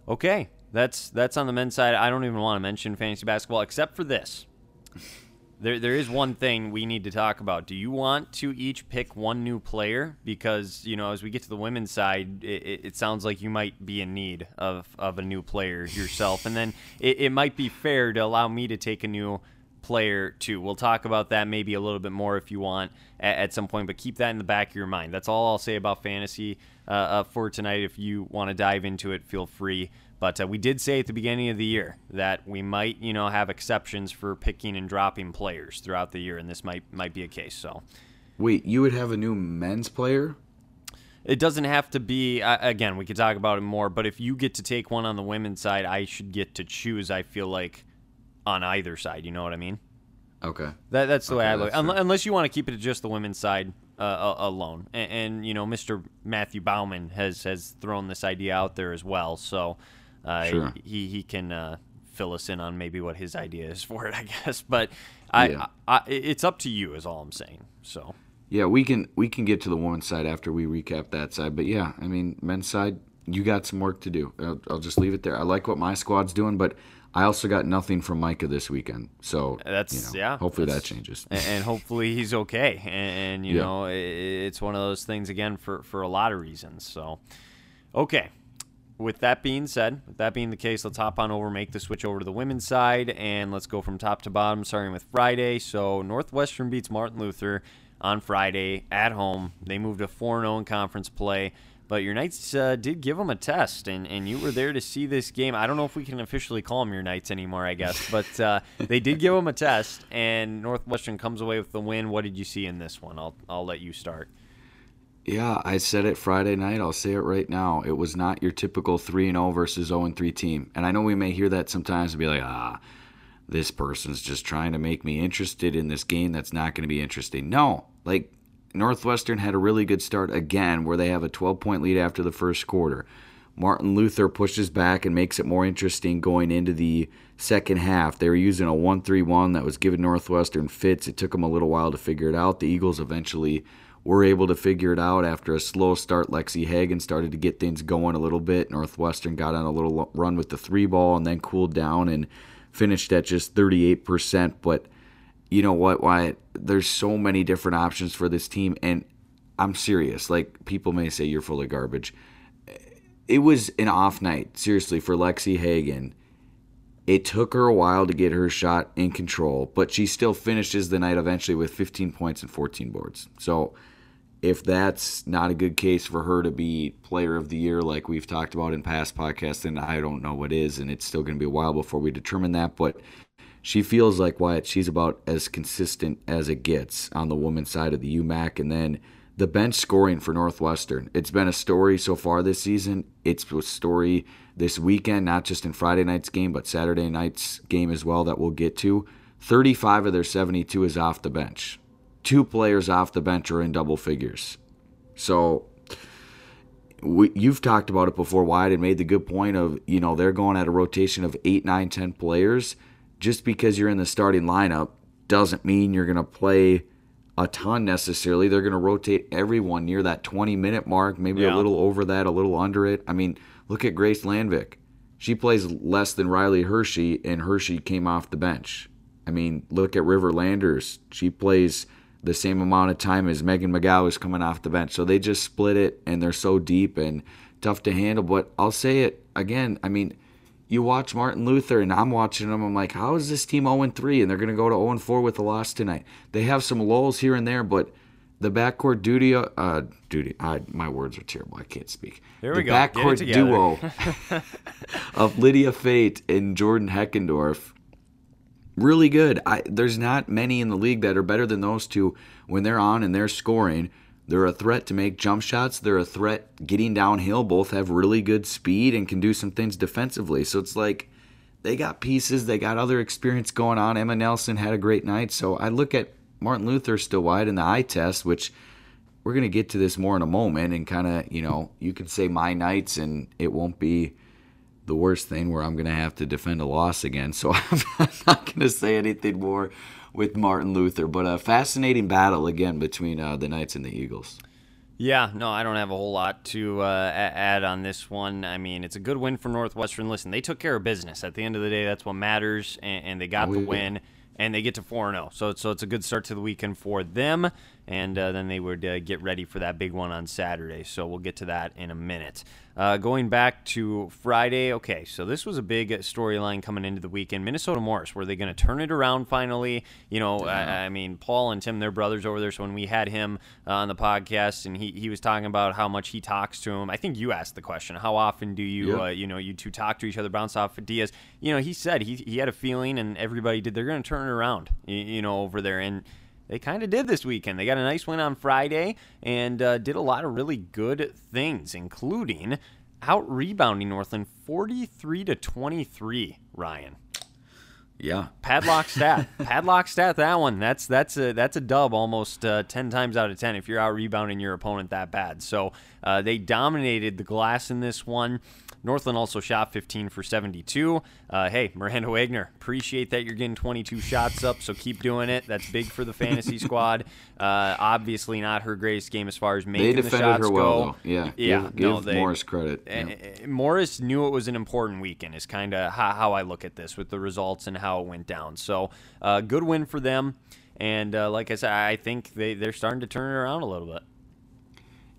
okay, that's that's on the men's side. I don't even want to mention fantasy basketball except for this. There, there is one thing we need to talk about. Do you want to each pick one new player? Because you know, as we get to the women's side, it, it sounds like you might be in need of, of a new player yourself, and then it, it might be fair to allow me to take a new player too. We'll talk about that maybe a little bit more if you want at, at some point, but keep that in the back of your mind. That's all I'll say about fantasy uh, uh, for tonight. If you want to dive into it, feel free. But uh, we did say at the beginning of the year that we might, you know, have exceptions for picking and dropping players throughout the year, and this might might be a case. So, wait, you would have a new men's player? It doesn't have to be. Uh, again, we could talk about it more. But if you get to take one on the women's side, I should get to choose. I feel like on either side. You know what I mean? Okay. That, that's the okay, way I look. Unless you want to keep it to just the women's side uh, alone, and, and, you know, Mr. Matthew Bauman has has thrown this idea out there as well. So uh, sure. he he can uh, fill us in on maybe what his idea is for it, I guess. But I, Yeah. I, I it's up to you, is all I'm saying. So Yeah, we can we can get to the women's side after we recap that side. But yeah, I mean, men's side, you got some work to do. I'll, I'll just leave it there. I like what my squad's doing, but I also got nothing from Micah this weekend. So That's- you know, yeah, Hopefully that changes. and, hopefully he's okay. And, and you Yeah. know, it's one of those things again for for a lot of reasons. So, okay. With that being said, with that being the case, let's hop on over, make the switch over to the women's side, and let's go from top to bottom, starting with Friday. So Northwestern beats Martin Luther on Friday at home. They moved to 4 0 in conference play. But your Knights uh, did give them a test, and, and you were there to see this game. I don't know if we can officially call them your Knights anymore, I guess, but uh, they did give them a test, and Northwestern comes away with the win. What did you see in this one? I'll, I'll let you start. Yeah, I said it Friday night. I'll say it right now. It was not your typical 3 0 versus 0 3 team. And I know we may hear that sometimes and be like, ah, this person's just trying to make me interested in this game that's not going to be interesting. No, like Northwestern had a really good start again where they have a 12 point lead after the first quarter. Martin Luther pushes back and makes it more interesting going into the second half. They were using a 1 3 1 that was giving Northwestern fits. It took them a little while to figure it out. The Eagles eventually were able to figure it out after a slow start. Lexi Hagan started to get things going a little bit. Northwestern got on a little run with the three ball and then cooled down and finished at just 38%. But you know what, Wyatt? There's so many different options for this team. And I'm serious. Like, people may say you're full of garbage. It was an off night, seriously, for Lexi Hagan. It took her a while to get her shot in control, but she still finishes the night eventually with 15 points and 14 boards. So, if that's not a good case for her to be player of the year like we've talked about in past podcasts then i don't know what is and it's still going to be a while before we determine that but she feels like Wyatt she's about as consistent as it gets on the women's side of the umac and then the bench scoring for northwestern. It's been a story so far this season. It's a story this weekend not just in friday night's game but saturday night's game as well that we'll get to. 35 of their 72 is off the bench two players off the bench are in double figures. So we, you've talked about it before, Wyatt, and made the good point of you know they're going at a rotation of eight, nine, ten players. Just because you're in the starting lineup doesn't mean you're going to play a ton necessarily. They're going to rotate everyone near that 20 minute mark, maybe Yeah. a little over that, a little under it. I mean, look at Grace Landvik. She plays less than Riley Hershey, and Hershey came off the bench. I mean, look at River Landers. She plays the same amount of time as Megan McGow is coming off the bench. So they just split it, and they're so deep. And tough to handle. But I'll say it again. I mean, you watch Martin Luther, and I'm watching them. I'm like, how is this team 0 3 and they're going to go to 0 4 with a loss tonight? They have some lulls here and there, but the backcourt duty, uh, duty. I, my words are terrible. I can't speak. There the we go. Get it backcourt duo of Lydia Fate and Jordan Heckendorf really good. I, there's not many in the league that are better than those two when they're on and they're scoring. They're a threat to make jump shots. They're a threat getting downhill. Both have really good speed and can do some things defensively. So it's like they got pieces. They got other experience going on. Emma Nelson had a great night. So I look at Martin Luther still Wyatt in the eye test, which we're going to get to this more in a moment. And kind of, you know, you can say my Knights and it won't be the worst thing where I'm going to have to defend a loss again. So I'm not going to say anything more with Martin Luther. But a fascinating battle again between uh, the Knights and the Eagles. Yeah, no, I don't have a whole lot to uh, add on this one. I mean, it's a good win for Northwestern. Listen, they took care of business. At the end of the day, that's what matters, and, and they got Oh, the yeah. win, and they get to 4 0. So, so it's a good start to the weekend for them, and uh, then they would uh, get ready for that big one on Saturday. So we'll get to that in a minute. Uh, going back to Friday, okay, so this was a big storyline coming into the weekend. Minnesota Morris, were they going to turn it around finally? You know, I, I mean, Paul and Tim, they're brothers over there. So when we had him uh, on the podcast and he, he was talking about how much he talks to him, I think you asked the question, how often do you, uh, you know, you two talk to each other, bounce off ideas? You know, he said he, he had a feeling and everybody did, they're going to turn it around, you, you know, over there. And they kind of did this weekend. They got a nice win on Friday and uh, did a lot of really good things, including out rebounding Northland 43 to 23. Ryan, Yeah. padlock stat, padlock stat. That one. That's that's a that's a dub almost uh, 10 times out of 10 if you're out rebounding your opponent that bad. So uh, they dominated the glass in this one. Northland also shot 15 for 72. Uh, hey, Miranda Wagner, appreciate that you're getting 22 shots up, so keep doing it. That's big for the fantasy squad. Uh, obviously, not her greatest game as far as making the shots her well, go. though. Yeah. yeah. Give, give no, they, Morris credit. Yeah. Morris knew it was an important weekend. Is kind of how, how I look at this with the results and how it went down. So, uh, good win for them. And uh, like I said, I think they they're starting to turn it around a little bit.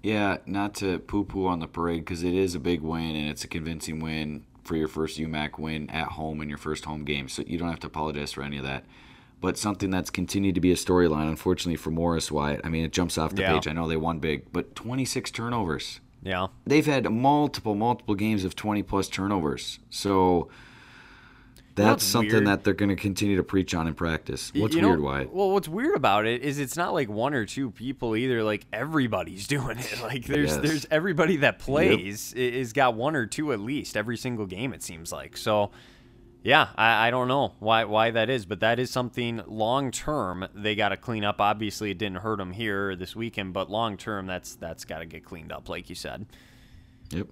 Yeah, not to poo poo on the parade because it is a big win and it's a convincing win for your first UMAC win at home in your first home game. So you don't have to apologize for any of that. But something that's continued to be a storyline, unfortunately for Morris Wyatt. I mean, it jumps off the Yeah. page. I know they won big, but 26 turnovers. Yeah. They've had multiple, multiple games of 20 plus turnovers. So that's something weird? that they're going to continue to preach on in practice. What's You know- weird, Wyatt? Well, what's weird about it is it's not like one or two people either. Like everybody's doing it. Like there's Yes. there's everybody that plays i- is got one or two at least every single game. It seems like so. Yeah, I, I don't know why why that is, but that is something long term they got to clean up. Obviously, it didn't hurt them here this weekend, but long term that's that's got to get cleaned up, like you said. Yep.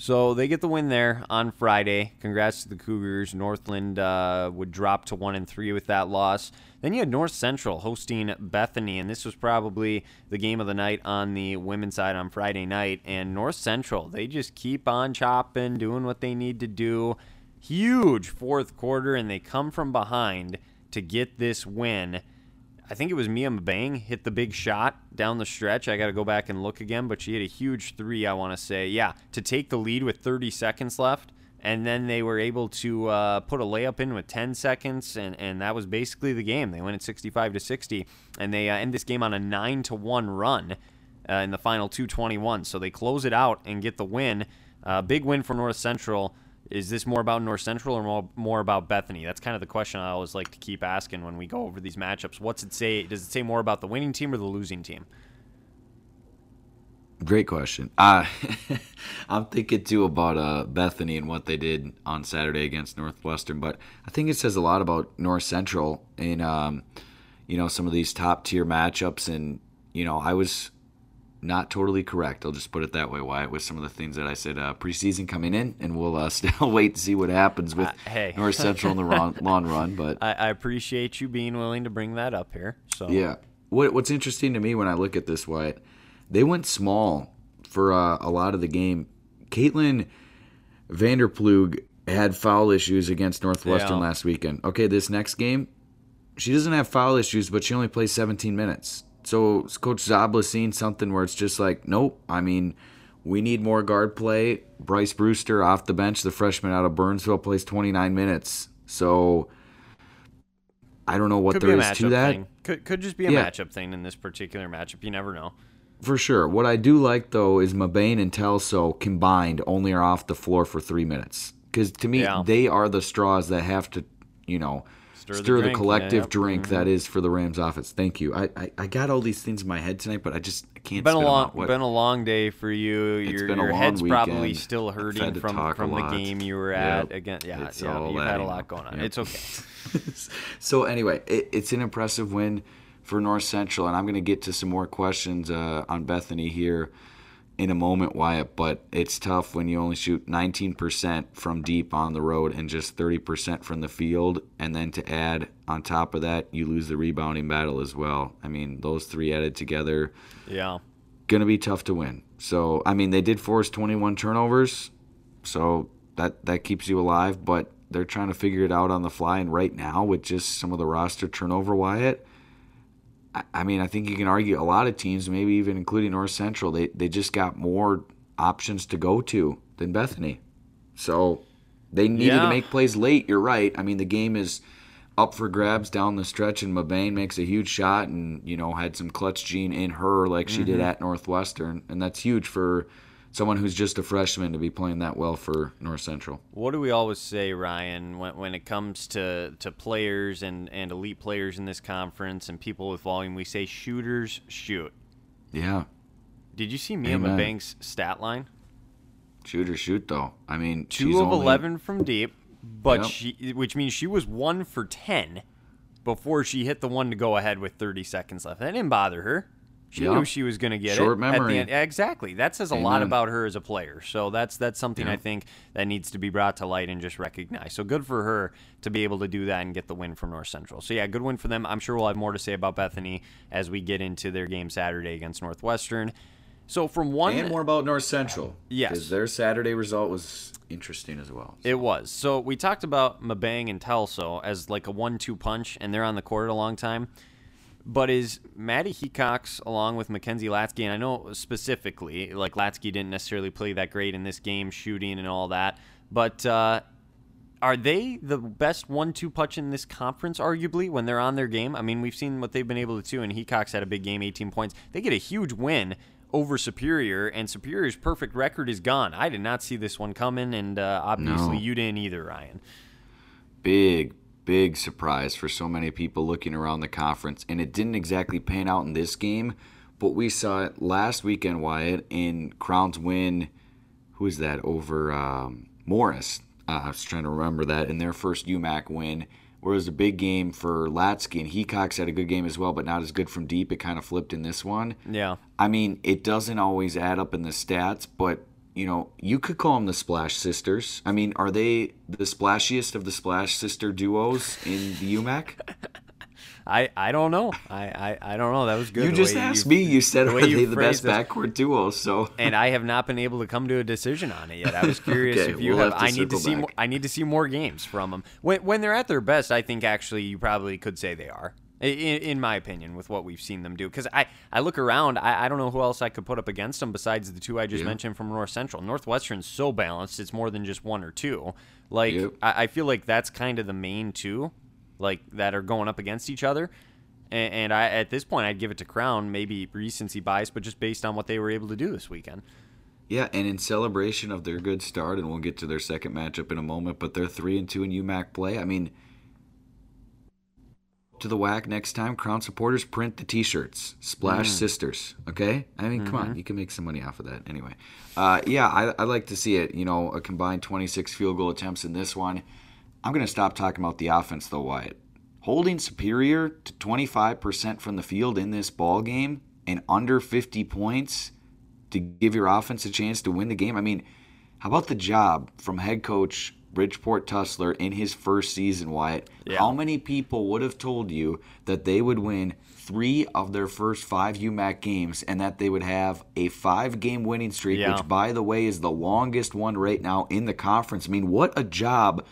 So they get the win there on Friday. Congrats to the Cougars. Northland uh, would drop to one and three with that loss. Then you had North Central hosting Bethany, and this was probably the game of the night on the women's side on Friday night. And North Central, they just keep on chopping, doing what they need to do. Huge fourth quarter, and they come from behind to get this win. I think it was Mia Mbang hit the big shot down the stretch. I got to go back and look again, but she hit a huge three, I want to say. Yeah, to take the lead with 30 seconds left. And then they were able to uh, put a layup in with 10 seconds, and, and that was basically the game. They went at 65 to 60, and they uh, end this game on a 9 to 1 run uh, in the final 221. So they close it out and get the win. Uh, big win for North Central. Is this more about North Central or more, more about Bethany? That's kind of the question I always like to keep asking when we go over these matchups. What's it say? Does it say more about the winning team or the losing team? Great question. Uh, I'm thinking too about uh, Bethany and what they did on Saturday against Northwestern, but I think it says a lot about North Central in um, you know some of these top tier matchups. And you know, I was not totally correct. I'll just put it that way. Wyatt with some of the things that I said uh, preseason coming in, and we'll uh, still wait to see what happens with Uh, hey. North Central in the long, long run. But I, I appreciate you being willing to bring that up here. So yeah. What What's interesting to me when I look at this, Wyatt, they went small for uh, a lot of the game. Caitlin Vanderplug had foul issues against Northwestern Yeah. last weekend. Okay, this next game, she doesn't have foul issues, but she only plays 17 minutes. So Coach Zabla seeing something where it's just like, nope. I mean, we need more guard play. Bryce Brewster off the bench, the freshman out of Burnsville, plays 29 minutes. So I don't know what Could there is to that. thing. Could could just be a Yeah. matchup thing in this particular matchup. You never know. For sure. What I do like though is Mabane and Telso combined only are off the floor for three minutes. Because to me, Yeah. they are the straws that have to, you know, Stir stir, the the, collective yeah. drink that is for the Rams offense. Thank you. I, I I got all these things in my head tonight, but I just I can't. Been a long. What- been a long day for you. Your, been a your long head's probably still hurting from from the game you were Yep. at. Again, yeah, It's yeah you've had a lot going on. Yep. It's okay. so anyway, it, it's an impressive win for North Central, and I'm going to get to some more questions uh, on Bethany here in a moment, Wyatt. But it's tough when you only shoot 19% from deep on the road and just 30% from the field, and then to add on top of that, you lose the rebounding battle as well. I mean, those three added together, Yeah. going to be tough to win. So I mean, they did force 21 turnovers, so that that keeps you alive, but they're trying to figure it out on the fly. And right now, with just some of the roster turnover, Wyatt, I, mean, I think you can argue a lot of teams, maybe even including North Central, they they just got more options to go to than Bethany. So they needed Yeah. to make plays late. You're right. I mean, the game is up for grabs down the stretch, and Mabane makes a huge shot, and you know had some clutch gene in her like she mm-hmm. did at Northwestern, and that's huge for someone who's just a freshman to be playing that well for North Central. What do we always say, Ryan, when, when it comes to, to players and, and elite players in this conference and people with volume? We say shooters shoot. Yeah, Did you see Mia. Mabank's stat line? shoot or shoot though. I mean, Two she's of only- eleven from deep, but Yep. she, which means she was one for ten before she hit the one to go ahead with 30 seconds left. That didn't bother her. She knew she was going to get Short it at memory. the end. Exactly. That says a lot about her as a player. So that's that's something I think that needs to be brought to light and just recognized. So good for her to be able to do that and get the win from North Central. So yeah, good win for them. I'm sure we'll have more to say about Bethany as we get into their game Saturday against Northwestern. So from one and more about North Central. Yes. because their Saturday result was interesting as well. It was. So we talked about Mabang and Telso as like a one-two punch, and they're on the court a long time. But is Maddie Hecox along with Mackenzie Latsky, and I know specifically, like Latsky didn't necessarily play that great in this game, shooting and all that, but uh, are they the best one-two punch in this conference, arguably, when they're on their game? I mean, we've seen what they've been able to do, and Hecox had a big game, 18 points. They get a huge win over Superior, and Superior's perfect record is gone. I did not see this one coming, and uh, obviously No. you didn't either, Ryan. big, big surprise for so many people looking around the conference. And it didn't exactly pan out in this game, but we saw it last weekend, Wyatt, in Crown's win. Who is that over um, Morris? Uh, I was trying to remember that in their first UMAC win. Where it was a big game for Latsky and Hecox had a good game as well, but not as good from deep. It kind of flipped in this one. Yeah. I mean, it doesn't always add up in the stats, but you know, you could call them the Splash Sisters. I mean, are they the splashiest of the Splash Sister duos in the UMAC? I, I don't know. I, I, I don't know. That was good. you just asked you- me. You said the are they the best this. backcourt duo? So and I have not been able to come to a decision on it yet. I was curious Okay, if you we'll have. have I need to circle see. More, I need to see more games from them. When when they're at their best, I think actually you probably could say they are. In, in my opinion, with what we've seen them do, because I, I look around, I, I don't know who else I could put up against them besides the two I just Yeah. mentioned from North Central. Northwestern's so balanced; it's more than just one or two. Like Yep. I, I feel like that's kind of the main two, like that are going up against each other. And, and I, at this point, I'd give it to Crown, maybe recency bias, but just based on what they were able to do this weekend. yeah, and in celebration of their good start, and we'll get to their second matchup in a moment. But they're three and two in UMAC play. I mean, to the WAC next time. Crown supporters print the T-shirts. Splash Mm. Sisters. Okay. I mean, come Mm-hmm. on, you can make some money off of that anyway. Uh, yeah, I, I like to see it. You know, a combined 26 field goal attempts in this one. I'm gonna stop talking about the offense though, Wyatt. Holding superior to 25% from the field in this ball game and under 50 points to give your offense a chance to win the game. I mean, how about the job from head coach Bridgeport Tussler in his first season, Wyatt? Yeah. How many people would have told you that they would win three of their first five UMAC games and that they would have a five game winning streak, Yeah. which, by the way, is the longest one right now in the conference? I mean, what a job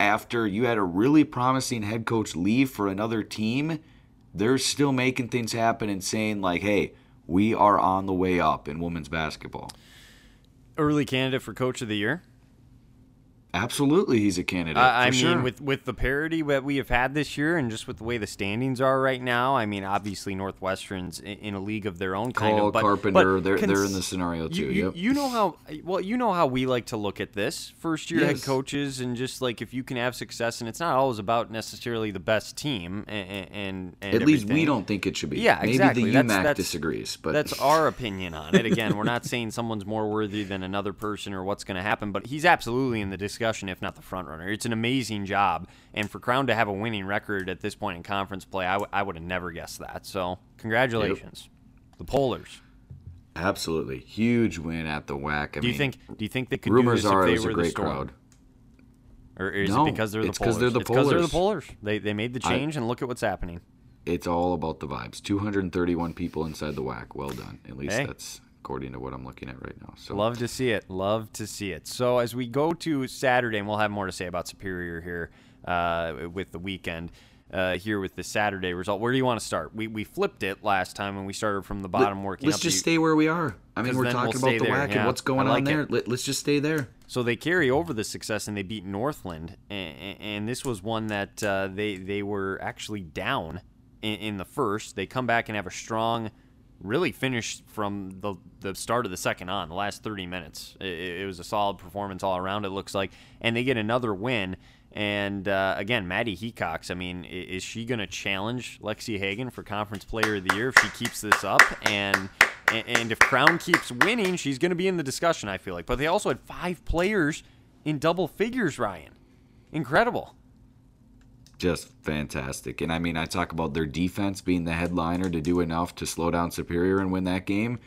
after you had a really promising head coach leave for another team. They're still making things happen and saying, like, hey, we are on the way up in women's basketball. Early candidate for coach of the year. Absolutely, he's a candidate. I I mean, sure. with with the parity that we have had this year, and just with the way the standings are right now, I mean, obviously Northwestern's in, in a league of their own kind Cole of. But, Carpenter, but they're they're in the scenario too. You, you, yep. you know how well you know how we like to look at this first year head coaches and just like if you can have success and it's not always about necessarily the best team and and, and At least we don't think it should be. Yeah, Maybe exactly. the That's- UMAC that's- disagrees, but That's our opinion on it. Again, we're not saying someone's more worthy than another person or what's going to happen, but he's absolutely in the discussion, if not the front runner. It's an amazing job, and for Crown to have a winning record at this point in conference play, I, w- I would have never guessed that. So, congratulations, the Polars. absolutely huge win at the WAC. I Do you mean, think? Do you think they could rumors do this are if it they was were a great crowd? Or is No, it because they're the it's Polars? they're the it's because they're the Polars. They they made the I- change, and look at what's happening. It's all about the vibes. 231 people inside the WAC. Well done. At least Hey. that's according to what I'm looking at right now. So Love to see it. Love to see it. So as we go to Saturday, and we'll have more to say about Superior here uh, with the weekend. Uh, here with the Saturday result, where do you want to start? We, we flipped it last time when we started from the bottom, working up. let's just You- stay where we are. I mean, we're then we'll talking about the there, WAC yeah. and what's going like on there. it. Let, let's just stay there. So they carry over the success and they beat Northland, and, and this was one that uh, they they were actually down in, in the first. They come back and have a strong, really finished from the the start of the second on the last 30 minutes. It, it was a solid performance all around. It looks like, and they get another win. And uh, again, Maddie Hecox. I mean, is she going to challenge Lexi Hagan for Conference Player of the Year if she keeps this up? And and, if Crown keeps winning, she's going to be in the discussion. I feel like. But they also had five players in double figures. Ryan, incredible. Just fantastic. And I mean, I talk about their defense being the headliner to do enough to slow down Superior and win that game.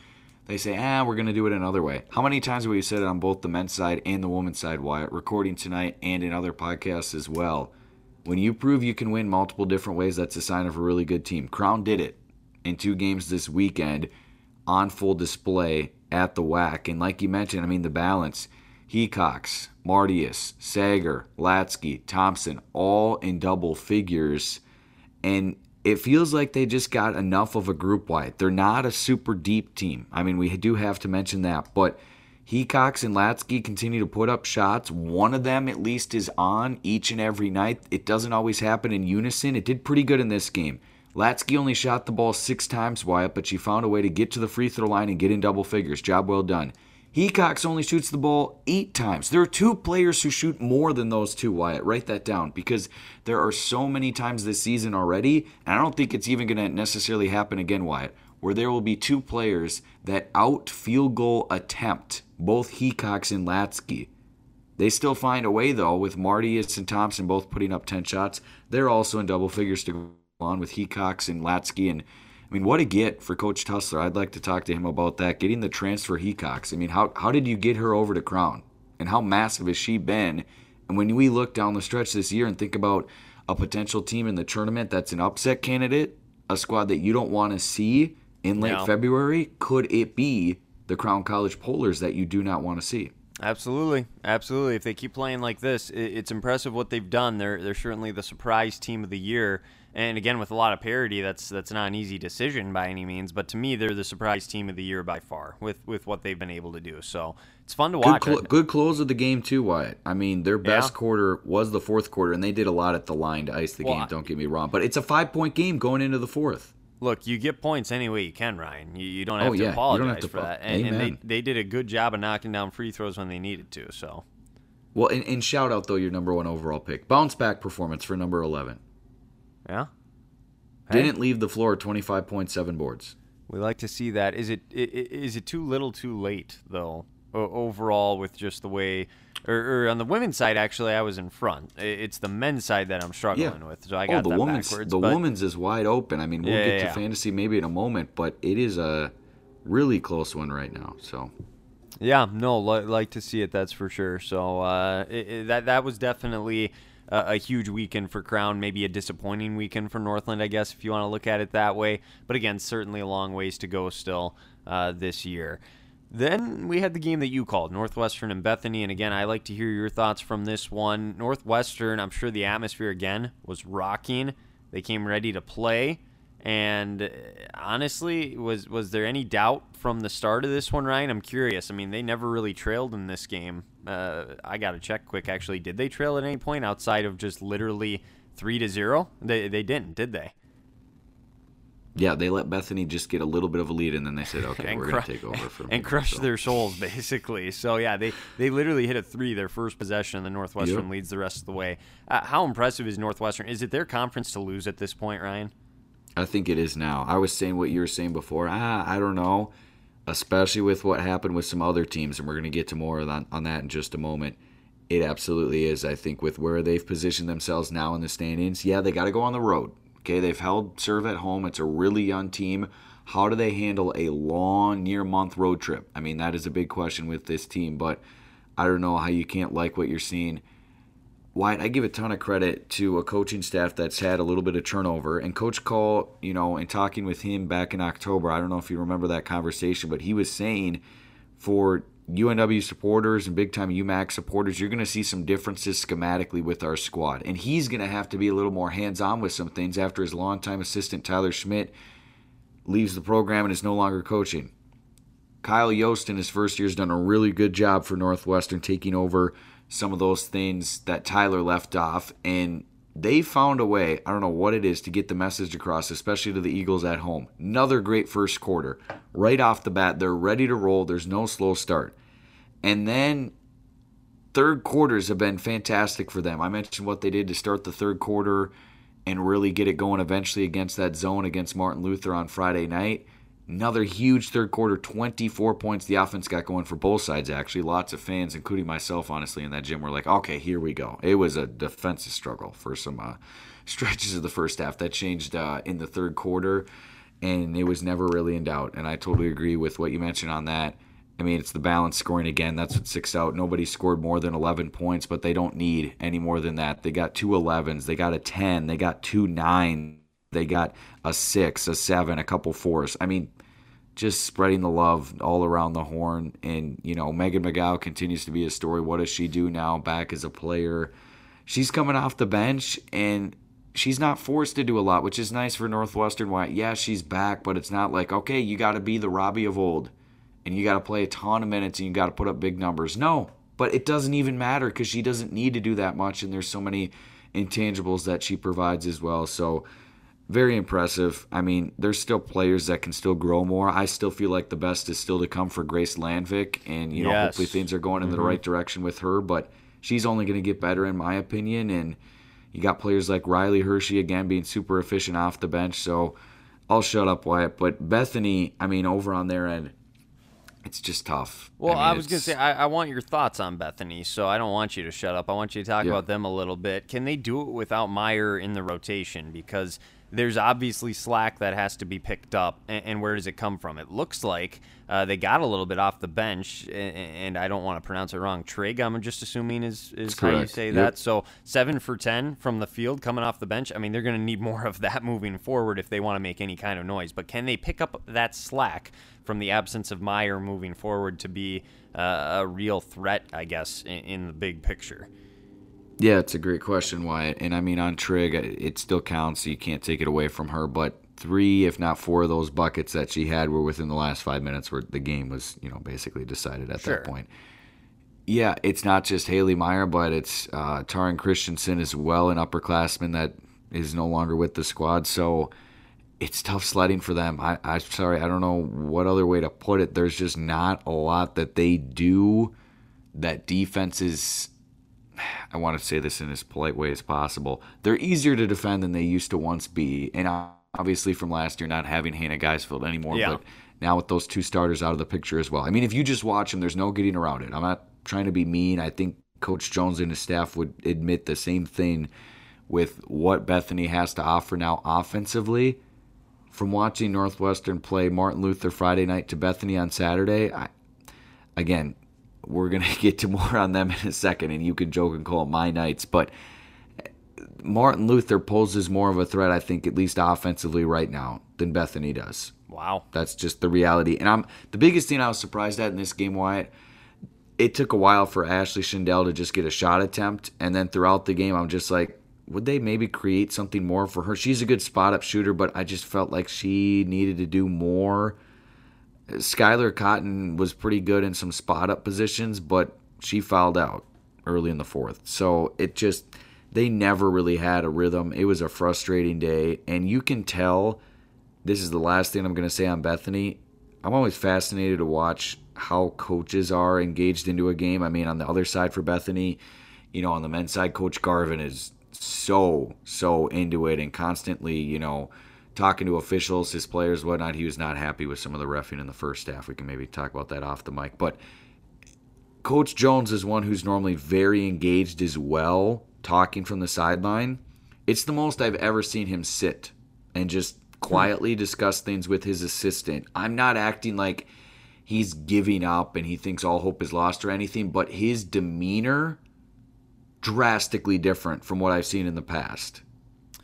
They say, ah, we're going to do it another way. How many times have we said it on both the men's side and the women's side, Wyatt, recording tonight and in other podcasts as well? When you prove you can win multiple different ways, that's a sign of a really good team. Crown did it in two games this weekend on full display at the WAC. And like you mentioned, I mean, the balance. Hecox, Martius, Sager, Latsky, Thompson, all in double figures. And it feels like they just got enough of a group Wyatt. They're not a super deep team. I mean, we do have to mention that. But Hecox and Latsky continue to put up shots. One of them, at least, is on each and every night. It doesn't always happen in unison. It did pretty good in this game. Latsky only shot the ball six times, Wyatt, but she found a way to get to the free throw line and get in double figures. Job well done. Hecox only shoots the ball eight times. There are two players who shoot more than those two, Wyatt. Write that down because there are so many times this season already, and I don't think it's even going to necessarily happen again, Wyatt, where there will be two players that out field goal attempt both Hecox and Latsky. They still find a way, though, with Martius and Thompson both putting up 10 shots. They're also in double figures to go on with Hecox and Latsky. And I mean, what a get for Coach Tussler. I'd like to talk to him about that. Getting the transfer Hecox. I mean, how, how did you get her over to Crown? And how massive has she been? And when we look down the stretch this year and think about a potential team in the tournament that's an upset candidate, a squad that you don't want to see in late Yeah. February, could it be the Crown College Polars that you do not want to see? Absolutely, absolutely. If they keep playing like this, it's impressive what they've done. They're they're certainly the surprise team of the year, and again with a lot of parity. That's that's not an easy decision by any means, but to me, they're the surprise team of the year by far with with what they've been able to do. So it's fun to Good, watch. good close of the game too, Wyatt. I mean, their best Yeah. quarter was the fourth quarter, and they did a lot at the line to ice the Well, game. Don't get me wrong, but it's a five point game going into the fourth. Look, you get points any way you can, Ryan. You, you don't Oh, have to yeah. Apologize have to for that. And, and they, they did a good job of knocking down free throws when they needed to. So Well, and, and shout out though your number one overall pick, bounce back performance for number eleven. Yeah, Hey. Didn't leave the floor twenty five point seven boards. We like to see that. Is it i- i- is it too little, too late though? Overall, with just the way, or, or on the women's side, actually, I was in front. It's the men's side that I'm struggling with. So I got oh, the that woman's backwards. the but woman's is wide open. I mean, we'll Yeah, get yeah, to yeah. fantasy maybe in a moment, but it is a really close one right now. So Yeah, no, li- like to see it. That's for sure. So uh, it, it- that that was definitely a, a huge weekend for Crown. Maybe a disappointing weekend for Northland, I guess, if you want to look at it that way. But again, certainly a long ways to go still uh, this year. Then we had the game that you called, Northwestern and Bethany. And again, I like to hear your thoughts from this one. Northwestern, I'm sure the atmosphere again was rocking. They came ready to play. And uh, honestly, was was there any doubt from the start of this one, Ryan? I'm curious. I mean, they never really trailed in this game. Uh, I got to check quick. Actually, did they trail at any point outside of just literally three to zero? They they didn't, did they? Yeah, they let Bethany just get a little bit of a lead, and then they said, "Okay, we're cru- going to take over from and crush So- their souls basically. So yeah, they they literally hit a three their first possession, and the Northwestern Yep. leads the rest of the way. Uh, how impressive is Northwestern? Is it their conference to lose at this point, Ryan? I think it is now. I was saying what you were saying before. Ah, I don't know, especially with what happened with some other teams, and we're going to get to more on, on that in just a moment. It absolutely is. I think with where they've positioned themselves now in the standings, yeah, they got to go on the road. Okay, they've held serve at home. It's a really young team. How do they handle a long, near month road trip? I mean, that is a big question with this team, but I don't know how you can't like what you're seeing. Wyatt, I give a ton of credit to a coaching staff that's had a little bit of turnover. And Coach Call, you know, in talking with him back in October, I don't know if you remember that conversation, but he was saying for UNW supporters and big time UMAC supporters, you're going to see some differences schematically with our squad. And he's going to have to be a little more hands on with some things after his longtime assistant, Tyler Schmidt, leaves the program and is no longer coaching. Kyle Yost in his first year has done a really good job for Northwestern taking over some of those things that Tyler left off. And they found a way, I don't know what it is, to get the message across, especially to the Eagles at home. Another great first quarter. Right off the bat, they're ready to roll. There's no slow start. And then third quarters have been fantastic for them. I mentioned what they did to start the third quarter and really get it going eventually against that zone against Martin Luther on Friday night. Another huge third quarter, 24 points the offense got going for both sides, actually. Lots of fans, including myself, honestly, in that gym were like, okay, here we go. It was a defensive struggle for some uh, stretches of the first half. That changed uh, in the third quarter, and it was never really in doubt. And I totally agree with what you mentioned on that. I mean, it's the balance scoring again. That's what sticks out. Nobody scored more than 11 points, but they don't need any more than that. They got two 11s, they got a 10, they got two 9, they got a 6, a 7, a couple 4s. I mean, just spreading the love all around the horn. And, you know, Megan McGow continues to be a story. What does she do now back as a player? She's coming off the bench and she's not forced to do a lot, which is nice for Northwestern. Why? Yeah, she's back, but it's not like, okay, you got to be the Robbie of old and you got to play a ton of minutes and you got to put up big numbers. No, but it doesn't even matter because she doesn't need to do that much, and there's so many intangibles that she provides as well. So very impressive. I mean, there's still players that can still grow more. I still feel like the best is still to come for Grace Landvik, and you know, Yes. hopefully things are going in the mm-hmm. right direction with her. But she's only going to get better, in my opinion. And you got players like Riley Hershey again being super efficient off the bench. So I'll shut up, Wyatt. But Bethany, I mean, over on their end, it's just tough. Well, mean, I, was going to say, I, I want your thoughts on Bethany, so I don't want you to shut up. I want you to talk Yeah. about them a little bit. Can they do it without Meyer in the rotation? Because there's obviously slack that has to be picked up, and, and where does it come from? It looks like uh, they got a little bit off the bench, and, and I don't want to pronounce it wrong. Trig, I'm just assuming is, is how you say Yep. that. So seven for 10 from the field coming off the bench. I mean, they're going to need more of that moving forward if they want to make any kind of noise. But can they pick up that slack from the absence of Meyer moving forward to be uh, a real threat, I guess, in, in the big picture? Yeah, it's a great question, Wyatt. And I mean, on Trig, it still counts. So you can't take it away from her. But three, if not four, of those buckets that she had were within the last five minutes, where the game was, you know, basically decided at Sure. that point. Yeah, it's not just Haley Meyer, but it's uh, Taran Christensen as well, an upperclassman that is no longer with the squad. So it's tough sledding for them. I, I'm sorry, I don't know what other way to put it. There's just not a lot that they do that defenses I want to say this in as polite way as possible. They're easier to defend than they used to once be, and obviously from last year not having Hannah Geisfeld anymore. Yeah. But now with those two starters out of the picture as well. I mean, if you just watch them, there's no getting around it. I'm not trying to be mean. I think Coach Jones and his staff would admit the same thing with what Bethany has to offer now offensively. From watching Northwestern play Martin Luther Friday night to Bethany on Saturday, I, again, we're going to get to more on them in a second, and you can joke and call it my Knights. But Martin Luther poses more of a threat, I think, at least offensively right now, than Bethany does. Wow. That's just the reality. And I'm the biggest thing I was surprised at in this game, Wyatt. It took a while for Ashley Schindel to just get a shot attempt, and then throughout the game, I'm just like, would they maybe create something more for her? She's a good spot up shooter, but I just felt like she needed to do more. Skylar Cotton was pretty good in some spot up positions, but she fouled out early in the fourth. So it just they never really had a rhythm. It was a frustrating day, and you can tell. This is the last thing I'm going to say on Bethany. I'm always fascinated to watch how coaches are engaged into a game. I mean, on the other side for Bethany, you know, on the men's side, Coach Garvin is so so into it and constantly, you know talking to officials, his players, whatnot. He was not happy with some of the refing in the first half. We can maybe talk about that off the mic. But Coach Jones is one who's normally very engaged as well, talking from the sideline. It's the most I've ever seen him sit and just quietly discuss things with his assistant. I'm not acting like he's giving up and he thinks all hope is lost or anything, but his demeanor drastically different from what I've seen in the past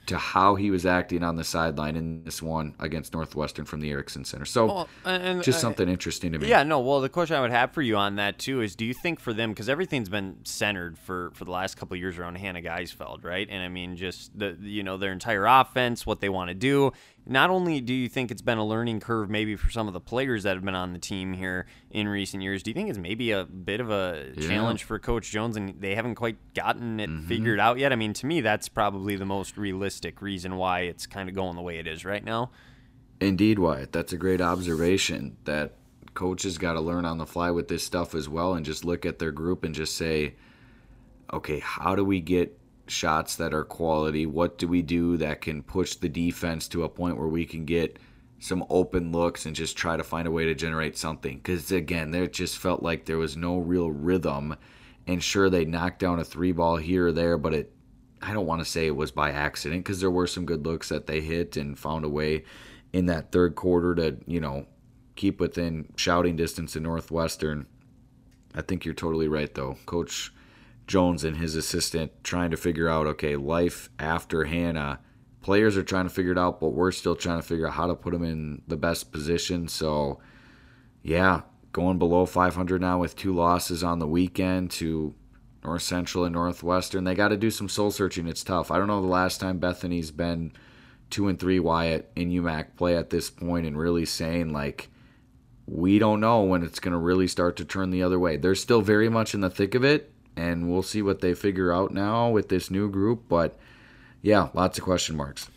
to how he was acting on the sideline in this one against Northwestern from the Erickson Center. So Well, and- just uh, something interesting to me. Yeah, no. Well, the question I would have for you on that too is, do you think for them because everything's been centered for for the last couple of years around Hannah Geisfeld, right? And I mean, just the you know their entire offense, what they want to do. Not only do you think it's been a learning curve, maybe for some of the players that have been on the team here in recent years, do you think it's maybe a bit of a Yeah. challenge for Coach Jones, and they haven't quite gotten it Mm-hmm. figured out yet? I mean, to me, that's probably the most realistic reason why it's kind of going the way it is right now. Indeed, Wyatt. That's a great observation that coaches got to learn on the fly with this stuff as well and just look at their group and just say, okay, how do we get shots that are quality? What do we do that can push the defense to a point where we can get some open looks and just try to find a way to generate something? Because again, there just felt like there was no real rhythm. And sure, they knocked down a three ball here or there, but it I don't want to say it was by accident because there were some good looks that they hit and found a way in that third quarter to, you know, keep within shouting distance to Northwestern. I think you're totally right, though. Coach Jones and his assistant trying to figure out, okay, life after Hannah. Players are trying to figure it out, but we're still trying to figure out how to put them in the best position. So, yeah, going below 500 now with two losses on the weekend to North Central and Northwestern. They got to do some soul searching. It's tough. I don't know the last time Bethany's been two and three Wyatt in UMAC play at this point and really saying like we don't know when it's going to really start to turn the other way. They're still very much in the thick of it, and we'll see what they figure out now with this new group. But yeah, lots of question marks.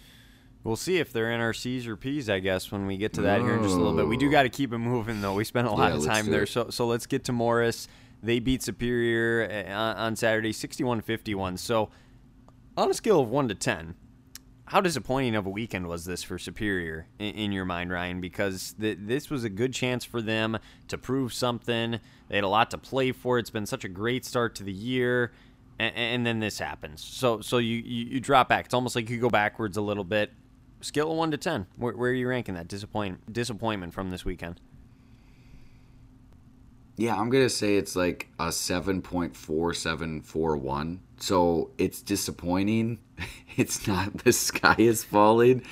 We'll see if they're in our C's or P's, I guess, when we get to that here in just a little bit. We do got to keep it moving, though. We spent a lot Yeah, of time there. So, so let's get to Morris. They beat Superior eh, on on Saturday, 61 51. So, on a scale of 1 to 10, how disappointing of a weekend was this for Superior in, in your mind, Ryan? Because th- this was a good chance for them to prove something. They had a lot to play for. It's been such a great start to the year, and, and then this happens. So, so you, you you drop back. It's almost like you go backwards a little bit. Scale of one to ten. Where, where are you ranking that disappoint disappointment from this weekend? Yeah, I'm gonna say it's like a seven point four seven four one. So it's disappointing. It's not the sky is falling,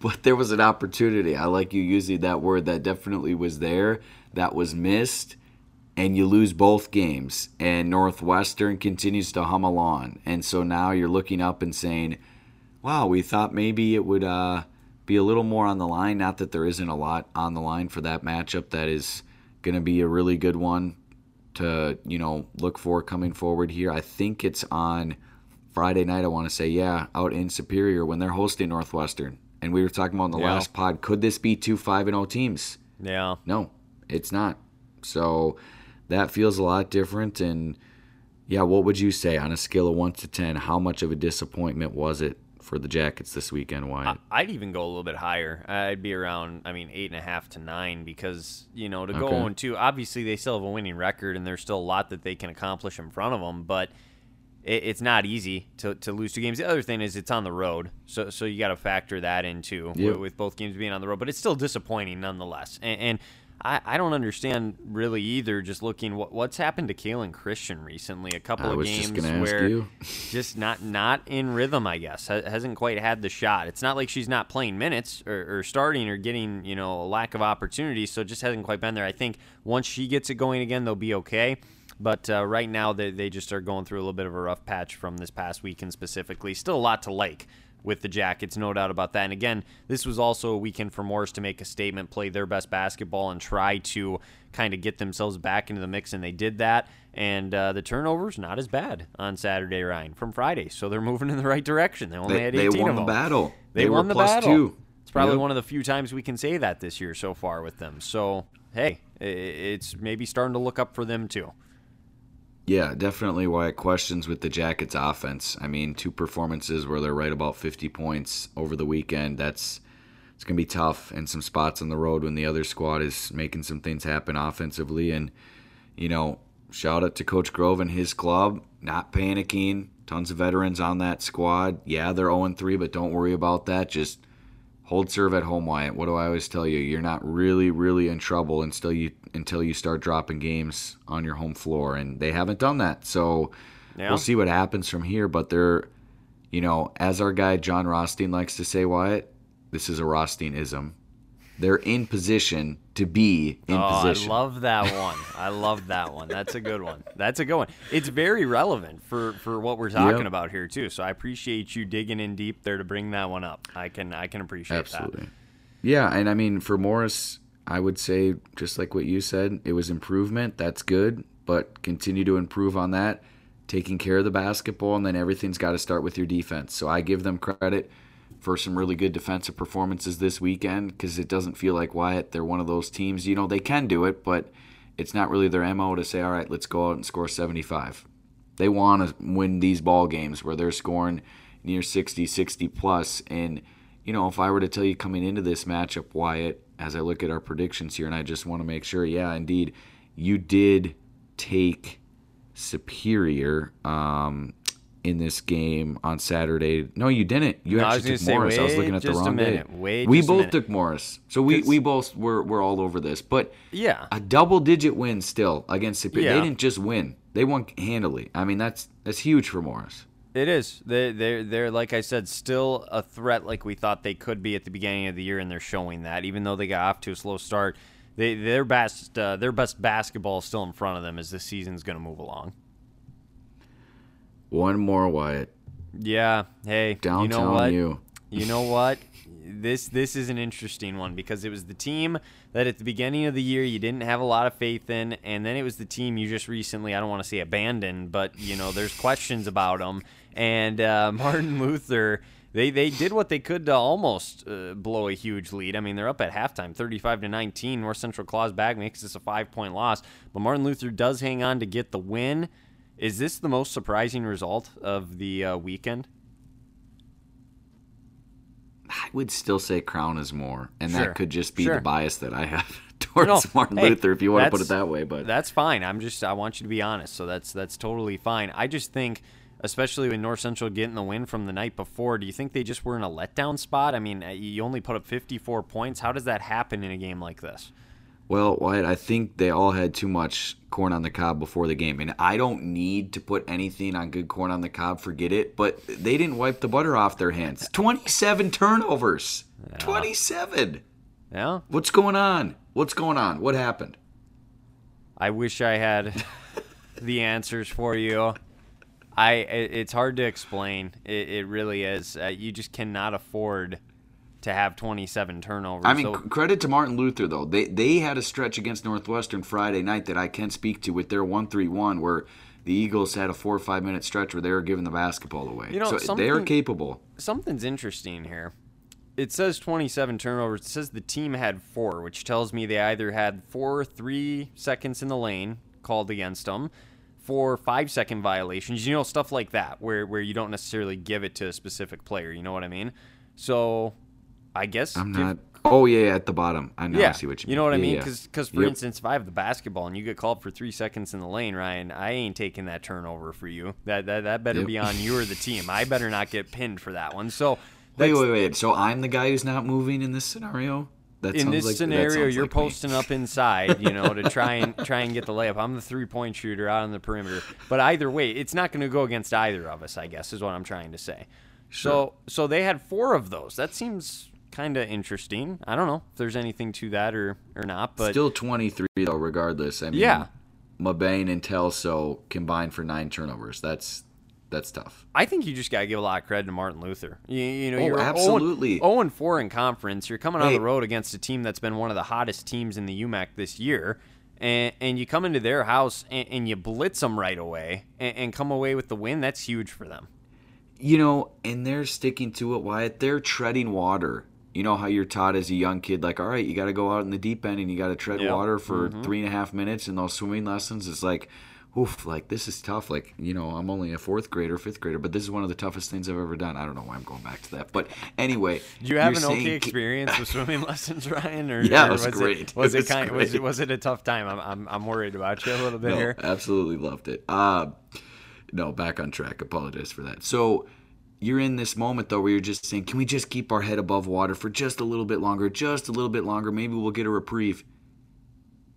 but there was an opportunity. I like you using that word that definitely was there, that was missed, and you lose both games. And Northwestern continues to hum along. And so now you're looking up and saying, Wow, we thought maybe it would uh, be a little more on the line. Not that there isn't a lot on the line for that matchup that is going to be a really good one to you know look for coming forward here. I think it's on Friday night. I want to say yeah, out in Superior when they're hosting Northwestern. And we were talking about in the Yeah. last pod, could this be two five and zero teams? Yeah. No, it's not. So that feels a lot different. And yeah, what would you say on a scale of one to ten? How much of a disappointment was it for the Jackets this weekend, Wyatt? I'd even go a little bit higher. I'd be around, I mean, eight and a half to nine because you know to go Okay. on two. Obviously, they still have a winning record, and there's still a lot that they can accomplish in front of them. But it, it's not easy to, to lose two games. The other thing is it's on the road, so so you got to factor that in too Yep. with, with both games being on the road. But it's still disappointing nonetheless. And, and I, I don't understand really either. Just looking what what's happened to Kalen Christian recently. A couple I of was just games ask where you. just not not in rhythm, I guess. Ha- hasn't quite had the shot. It's not like she's not playing minutes or, or starting or getting you know a lack of opportunities. So just hasn't quite been there. I think once she gets it going again, they'll be okay. But uh, right now, they, they just are going through a little bit of a rough patch from this past weekend specifically. Still a lot to like. With the Jackets, no doubt about that. And again, this was also a weekend for Morris to make a statement, play their best basketball, and try to kind of get themselves back into the mix, and they did that. And uh, the turnovers not as bad on Saturday, Ryan, from Friday, so they're moving in the right direction. They only They, had they won of the battle. They, were won the plus battle. two. It's probably Yep. one of the few times we can say that this year so far with them. So hey, it's maybe starting to look up for them too. Yeah, definitely why questions with the Jackets offense. I mean, two performances where they're right about 50 points over the weekend. That's it's going to be tough in some spots on the road when the other squad is making some things happen offensively and you know, shout out to Coach Grove and his club, not panicking. Tons of veterans on that squad. Yeah, they're 0 3, but don't worry about that. Just hold serve at home, Wyatt. What do I always tell you? You're not really, really in trouble until you until you start dropping games on your home floor, and they haven't done that. So Yeah. we'll see what happens from here. But they're, you know, as our guy John Rothstein likes to say, Wyatt, this is a Rothsteinism. They're in position to be in oh, position. I love that one. I love that one. That's a good one. That's a good one. It's very relevant for for what we're talking Yep. about here too. So I appreciate you digging in deep there to bring that one up. I can I can appreciate that. Absolutely. Yeah, and I mean for Morris, I would say just like what you said, it was improvement. That's good, but continue to improve on that. Taking care of the basketball, and then everything's got to start with your defense. So I give them credit for some really good defensive performances this weekend because it doesn't feel like Wyatt. They're one of those teams. You know they can do it, but it's not really their mo to say, all right, let's go out and score 75. They want to win these ball games where they're scoring near 60, 60 plus. And, you know, if I were to tell you coming into this matchup, Wyatt, as I look at our predictions here, and I just want to make sure, yeah, indeed, you did take Superior um, in this game on Saturday. No, you didn't. You No, actually took say, Morris. I was looking at the wrong minute. day. Wait we both took Morris. So we, we both were, were all over this. But Yeah. a double digit win still against Superior. Yeah. They didn't just win. They won handily. I mean, that's that's huge for Morris. It is. They they're they're like I said, still a threat like we thought they could be at the beginning of the year, and they're showing that. Even though they got off to a slow start, they their best uh, their best basketball is still in front of them as the season's going to move along. One more Wyatt. Yeah. Hey, Downtown you know what? you. You know what? This this is an interesting one because it was the team that at the beginning of the year you didn't have a lot of faith in, and then it was the team you just recently I don't want to say abandoned, but you know there's questions about them. And uh, Martin Luther, they they did what they could to almost uh, blow a huge lead. I mean they're up at halftime, 35 to 19. North Central claws back makes this a five point loss, but Martin Luther does hang on to get the win. Is this the most surprising result of the uh, weekend? I would still say Crown is more, and Sure. that could just be Sure. the bias that I have towards No, Martin hey, Luther, if you want to put it that way. But That's fine. I'm just I want you to be honest. So that's that's totally fine. I just think especially with North Central getting the win from the night before, do you think they just were in a letdown spot? I mean, uh, you only put up 54 points. How does that happen in a game like this? Well, Wyatt, I think they all had too much corn on the cob before the game, and I don't need to put anything on good corn on the cob. Forget it. But they didn't wipe the butter off their hands. Twenty-seven turnovers. Twenty-seven. Yeah? What's going on? What's going on? What happened? I wish I had the answers for you. I it, it's hard to explain. It, it really is. Uh, you just cannot afford to have 27 turnovers. I mean, So- credit to Martin Luther though. They they had a stretch against Northwestern Friday night that I can speak to with their one three one where the Eagles had a four or five minute stretch where they were giving the basketball away. You know, so they're capable. something's interesting here. It says 27 turnovers. It says the team had four, which tells me they either had four three seconds in the lane called against them, four five second violations, you know, stuff like that, where, where you don't necessarily give it to a specific player. You know what I mean? So I guess. I'm not. Oh yeah, at the bottom. I know. yeah, I see what you mean. You know what I Yeah, mean? yeah. Because, for Yep. instance, if I have the basketball and you get called for three seconds in the lane, Ryan, I ain't taking that turnover for you. That that, that better Yep. be on you or the team. I better not get pinned for that one. So Wait, wait, wait. So I'm the guy who's not moving in this scenario. That in this like, scenario, you're like me. posting up inside, you know, to try and try and get the layup. I'm the three point shooter out on the perimeter. But either way, it's not going to go against either of us. I guess is what I'm trying to say. So so they had four of those. That seems kind of interesting. I don't know if there's anything to that or or not, but Still 23 though, regardless. I mean, Yeah. Mabane and Telso combined for nine turnovers. That's That's tough. I think you just gotta give a lot of credit to Martin Luther. You, you know, Oh, you're absolutely. 0 and 4 in conference. You're coming on Hey. the road against a team that's been one of the hottest teams in the UMAC this year, and and you come into their house and, and you blitz them right away and, and come away with the win. That's huge for them. You know, and they're sticking to it, Wyatt. They're treading water. You know how you're taught as a young kid, like, all right, you got to go out in the deep end and you got to tread Yeah. water for three and a half minutes in those swimming lessons. It's like, oof, like this is tough. Like, you know, I'm only a fourth grader, fifth grader, but this is one of the toughest things I've ever done. I don't know why I'm going back to that, but anyway, Do you have an saying okay experience with swimming lessons, Ryan? Or, Yeah, or it was great. It, was It it, was kind? Was it was it a tough time? I'm I'm, I'm worried about you a little bit no, here. absolutely loved it. Uh, no, back on track. Apologize for that. So you're in this moment though where you're just saying, can we just keep our head above water for just a little bit longer, just a little bit longer? Maybe we'll get a reprieve.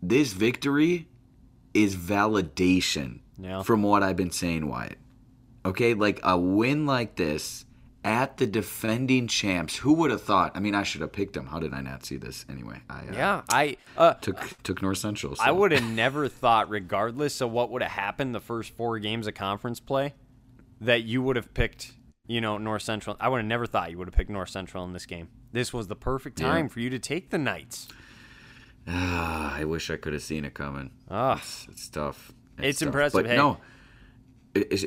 This victory is validation Yeah. from what I've been saying, Wyatt. Okay, like a win like this at the defending champs. Who would have thought? I mean, I should have picked them. How did I not see this? Anyway, I uh, Yeah, I uh, took took North Central. I would have never thought, regardless of what would have happened the first four games of conference play, that you would have picked, you know, North Central. I would have never thought you would have picked North Central in this game. This was the perfect Yeah. time for you to take the Knights. Ah, I wish I could have seen it coming. Ah. It's, it's tough. It's tough. impressive. But Hey. no,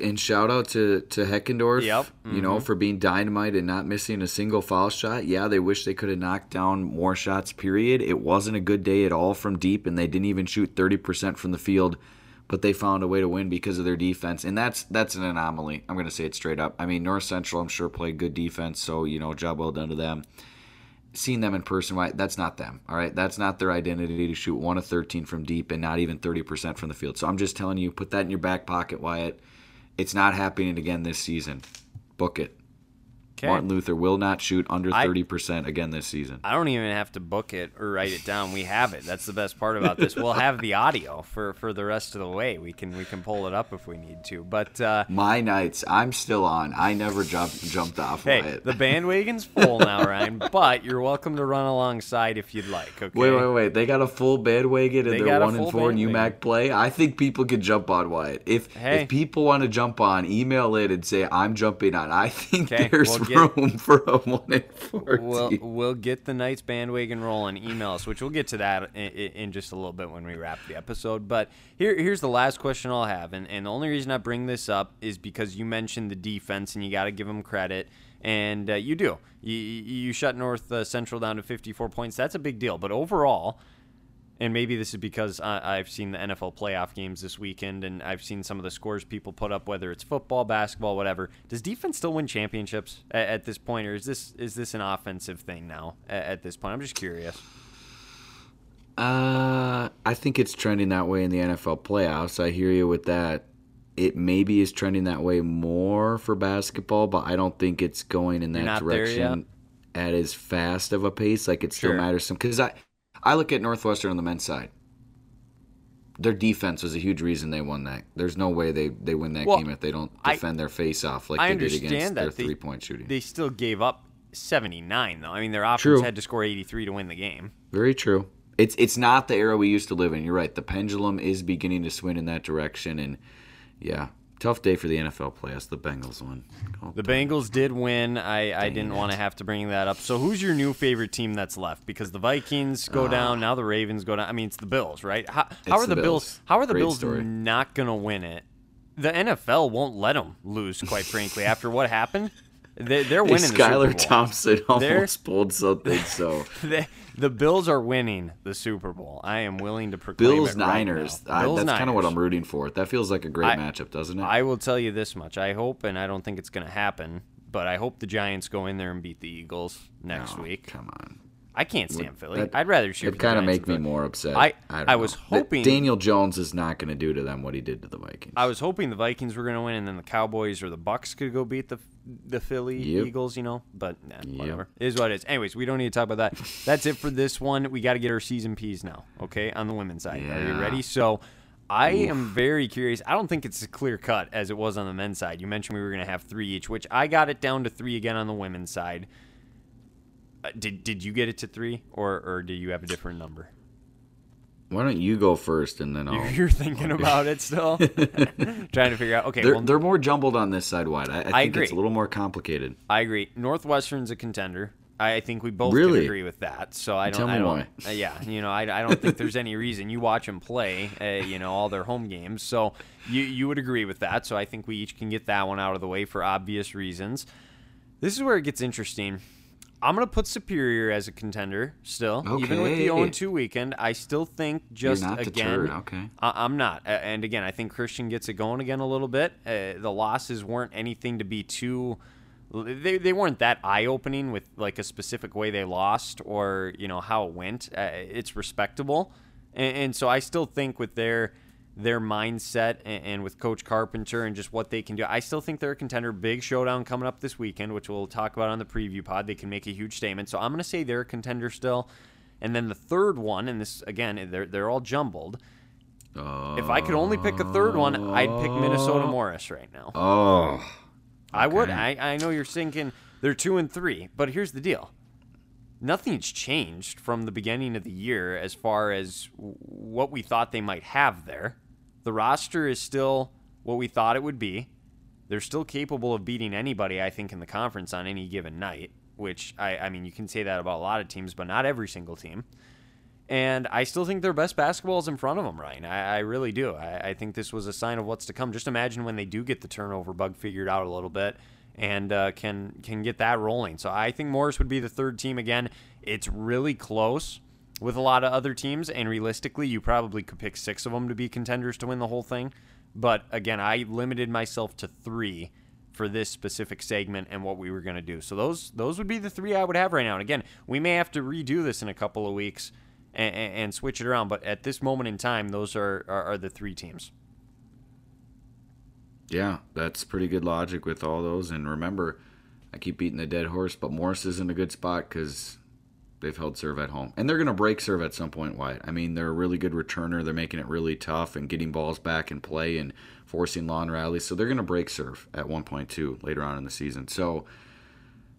and shout out to to Heckendorf. Yep. You know, for being dynamite and not missing a single foul shot. Yeah, they wish they could have knocked down more shots. Period. It wasn't a good day at all from deep, and they didn't even shoot thirty percent from the field. But they found a way to win because of their defense, and that's that's an anomaly. I'm going to say it straight up. I mean, North Central, I'm sure played good defense, so you know, job well done to them seeing them in person, why that's not them. All right, that's not their identity to shoot one of thirteen from deep and not even thirty percent from the field. So I'm just telling you, put that in your back pocket, Wyatt. It's not happening again this season. Book it. Okay. Martin Luther will not shoot under thirty percent again this season. I don't even have to book it or write it down. We have it. That's the best part about this. We'll have the audio for, for the rest of the way. We can we can pull it up if we need to. But uh, My Knights, I'm still on. I never jumped jumped off hey, Wyatt. the bandwagon's full now, Ryan. But you're welcome to run alongside if you'd like. Okay. Wait, wait, wait! They got a full bandwagon and they're one and four in. UMAC play. I think people can jump on Wyatt. If Hey. if people want to jump on, email it and say I'm jumping on. I think Okay, there's we'll get- room for a one and four We'll, we'll get the Knights bandwagon rolling. Email us, which we'll get to that in, in just a little bit when we wrap the episode. But here, here's the last question I'll have, and, and the only reason I bring this up is because you mentioned the defense, and you got to give them credit, and uh, you do. You, you you shut North uh, Central down to 54 points. That's a big deal. But overall, and maybe this is because I, I've seen the NFL playoff games this weekend, and I've seen some of the scores people put up, whether it's football, basketball, whatever. Does defense still win championships at, at this point, or is this is this an offensive thing now at, at this point? I'm just curious. Uh, I think it's trending that way in the NFL playoffs. I hear you with that. It maybe is trending that way more for basketball, but I don't think it's going in that direction at as fast of a pace. Like it still Sure. matters some because I, I look at Northwestern on the men's side. Their defense was a huge reason they won that. There's no way they, they win that Well, game if they don't I- defend their face off like I they did understand against their they- three point shooting. They still gave up 79 though. I mean, their offense True. had to score 83 to win the game. Very true. It's it's not the era we used to live in. You're right. The pendulum is beginning to swing in that direction, and yeah, tough day for the NFL playoffs. The Bengals won. Oh, The Bengals did win. I, I didn't want to have to bring that up. So who's your new favorite team that's left? Because the Vikings go uh, down, now the Ravens go down. I mean, it's the Bills, right? How, how. Are the Bills? Bills. How are the Great Bills story. not going to win it? The NFL won't let them lose. Quite frankly, after what happened, they, they're Hey, winning. the Skylar Super Bowl. Thompson They're- almost pulled something. So the, the Bills are winning the Super Bowl. I am willing to proclaim Bills it right Niners. now. I- Bills that's kind of what I'm rooting for. That feels like a great I- matchup, doesn't it? I will tell you this much. I hope, and I don't think it's going to happen, but I hope the Giants go in there and beat the Eagles next Oh, week. Come on. I can't stand Philly. That- I'd rather shoot. It kind of make me more upset. I- don't I was know. That hoping- Daniel Jones is not going to do to them what he did to the Vikings. I was hoping the Vikings were going to win, and then the Cowboys or the Bucs could go beat the the Philly Yep. Eagles. You know, but nah, Yep. whatever. It is what it is. Anyways, we don't need to talk about that. That's it for this one. We got to get our season P's now. Okay, on the women's side. Are you ready? So. I am very curious. I don't think it's as clear cut as it was on the men's side. You mentioned we were going to have three each, which I got it down to three again on the women's side. Uh, did did you get it to three, or or do you have a different number? Why don't you go first and then I'll. You're thinking about it still, trying to figure out. Okay, They're, well, they're more jumbled on this side wide. I, I think agree. it's a little more complicated. I agree. Northwestern's a contender. I I think we both Really? agree with that. So I don't. Tell me I don't, why. uh, yeah, you know, I, I don't think there's any reason you watch them play. Uh, you know, all their home games. So you you would agree with that. So I think we each can get that one out of the way for obvious reasons. This is where it gets interesting. I'm gonna put Superior as a contender still, even with the Okay. 0-2 weekend. I still think just not again. deterred, okay. I- I'm not. And again, I think Christian gets it going again a little bit. Uh, the losses weren't anything to be too. They, they weren't that eye opening with like a specific way they lost or you know how it went. Uh, it's respectable, and, and so I still think with their their mindset and, and with Coach Carpenter and just what they can do, I still think they're a contender. Big showdown coming up this weekend, which we'll talk about on the preview pod. They can make a huge statement. So I'm going to say they're a contender still. And then the third one, and this again, they're they're all jumbled. If I could only pick a third one, I'd pick Minnesota oh. Morris right now. Oh. I would. I, I know you're thinking they're two and three, but here's the deal. Nothing's changed from the beginning of the year as far as what we thought they might have there. The roster is still what we thought it would be. They're still capable of beating anybody, I think, in the conference on any given night, which I, I mean, you can say that about a lot of teams, but not every single team. And I still think their best basketball is in front of them, Ryan. I, I really do. I, I think this was a sign of what's to come. Just imagine when they do get the turnover bug figured out a little bit and uh, can can get that rolling. So I think Morris would be the third team again. It's really close with a lot of other teams, and realistically, you probably could pick six of them to be contenders to win the whole thing. But again, I limited myself to three for this specific segment and what we were going to do. So those those would be the three I would have right now. And again, we may have to redo this in a couple of weeks and, and switch it around. But at this moment in time, those are, are, are the three teams. Yeah, that's pretty good logic with all those. And remember, I keep beating the dead horse, but Morris is in a good spot because they've held serve at home. And they're going to break serve at some point, Wyatt. I mean, they're a really good returner. They're making it really tough and getting balls back in play and forcing lawn rallies. So they're going to break serve at 1.2 later on in the season. So,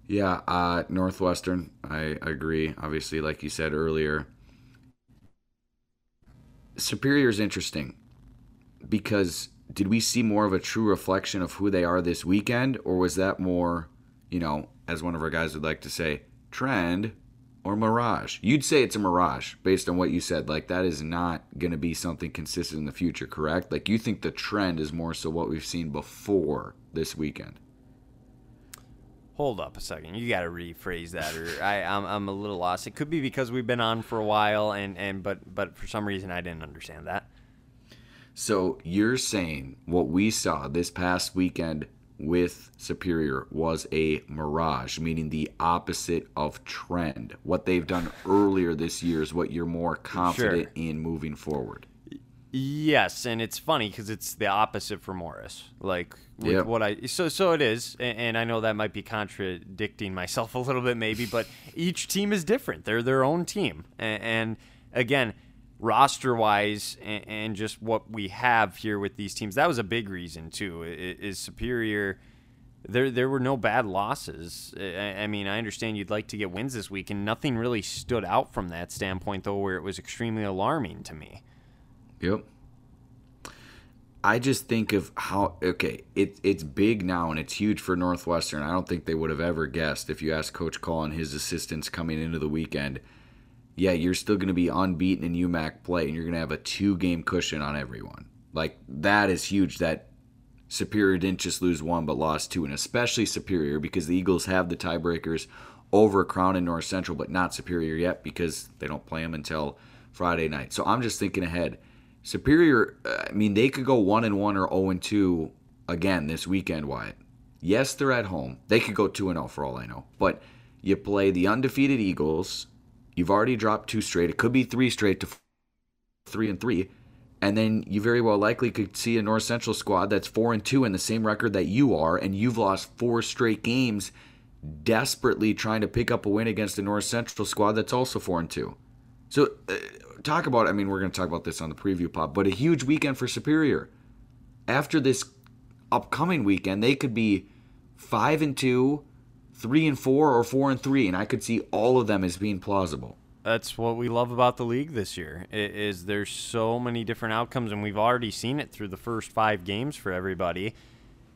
yeah, uh, Northwestern, I agree. Obviously, like you said earlier, Superior is interesting because did we see more of a true reflection of who they are this weekend, or was that more, you know, as one of our guys would like to say, trend or mirage? You'd say it's a mirage based on what you said. Like that is not going to be something consistent in the future, correct? Like you think the trend is more so what we've seen before this weekend. Hold up a second. You got to rephrase that, or I, I'm, I'm a little lost. It could be because we've been on for a while, and, and but but for some reason I didn't understand that. So you're saying what we saw this past weekend with Superior was a mirage, meaning the opposite of trend. What they've done earlier this year is what you're more confident in moving forward. Yes, and it's funny because it's the opposite for Morris. Like with Yep. what I so so it is, and, and I know that might be contradicting myself a little bit, maybe, but each team is different. They're their own team, and, and again, roster wise, and, and just what we have here with these teams, that was a big reason too. Is superior. There, there were no bad losses. I, I mean, I understand you'd like to get wins this week, and nothing really stood out from that standpoint, though, where it was extremely alarming to me. Yep. I just think of how okay, it, it's big now and it's huge for Northwestern. I don't think they would have ever guessed if you asked Coach Call and his assistants coming into the weekend. Yeah, you're still going to be unbeaten in UMAC play, and you're going to have a two-game cushion on everyone. Like that is huge. That Superior didn't just lose one, but lost two, and especially Superior because the Eagles have the tiebreakers over Crown and North Central, but not Superior yet because they don't play them until Friday night. So I'm just thinking ahead. Superior, uh, I mean, they could go one and one or zero and two again this weekend. Wyatt. Yes, they're at home. They could go two and zero for all I know. But you play the undefeated Eagles. You've already dropped two straight. It could be three straight to three and three. And then you very well likely could see a North Central squad that's four and two in the same record that you are, and you've lost four straight games, desperately trying to pick up a win against a North Central squad that's also four and two. So, uh, talk about. I mean, we're going to talk about this on the preview pod, but a huge weekend for Superior. After this upcoming weekend, they could be five and two, three and four, or four and three, and I could see all of them as being plausible. that's what we love about the league this year. Is there's so many different outcomes, and we've already seen it through the first five games for everybody.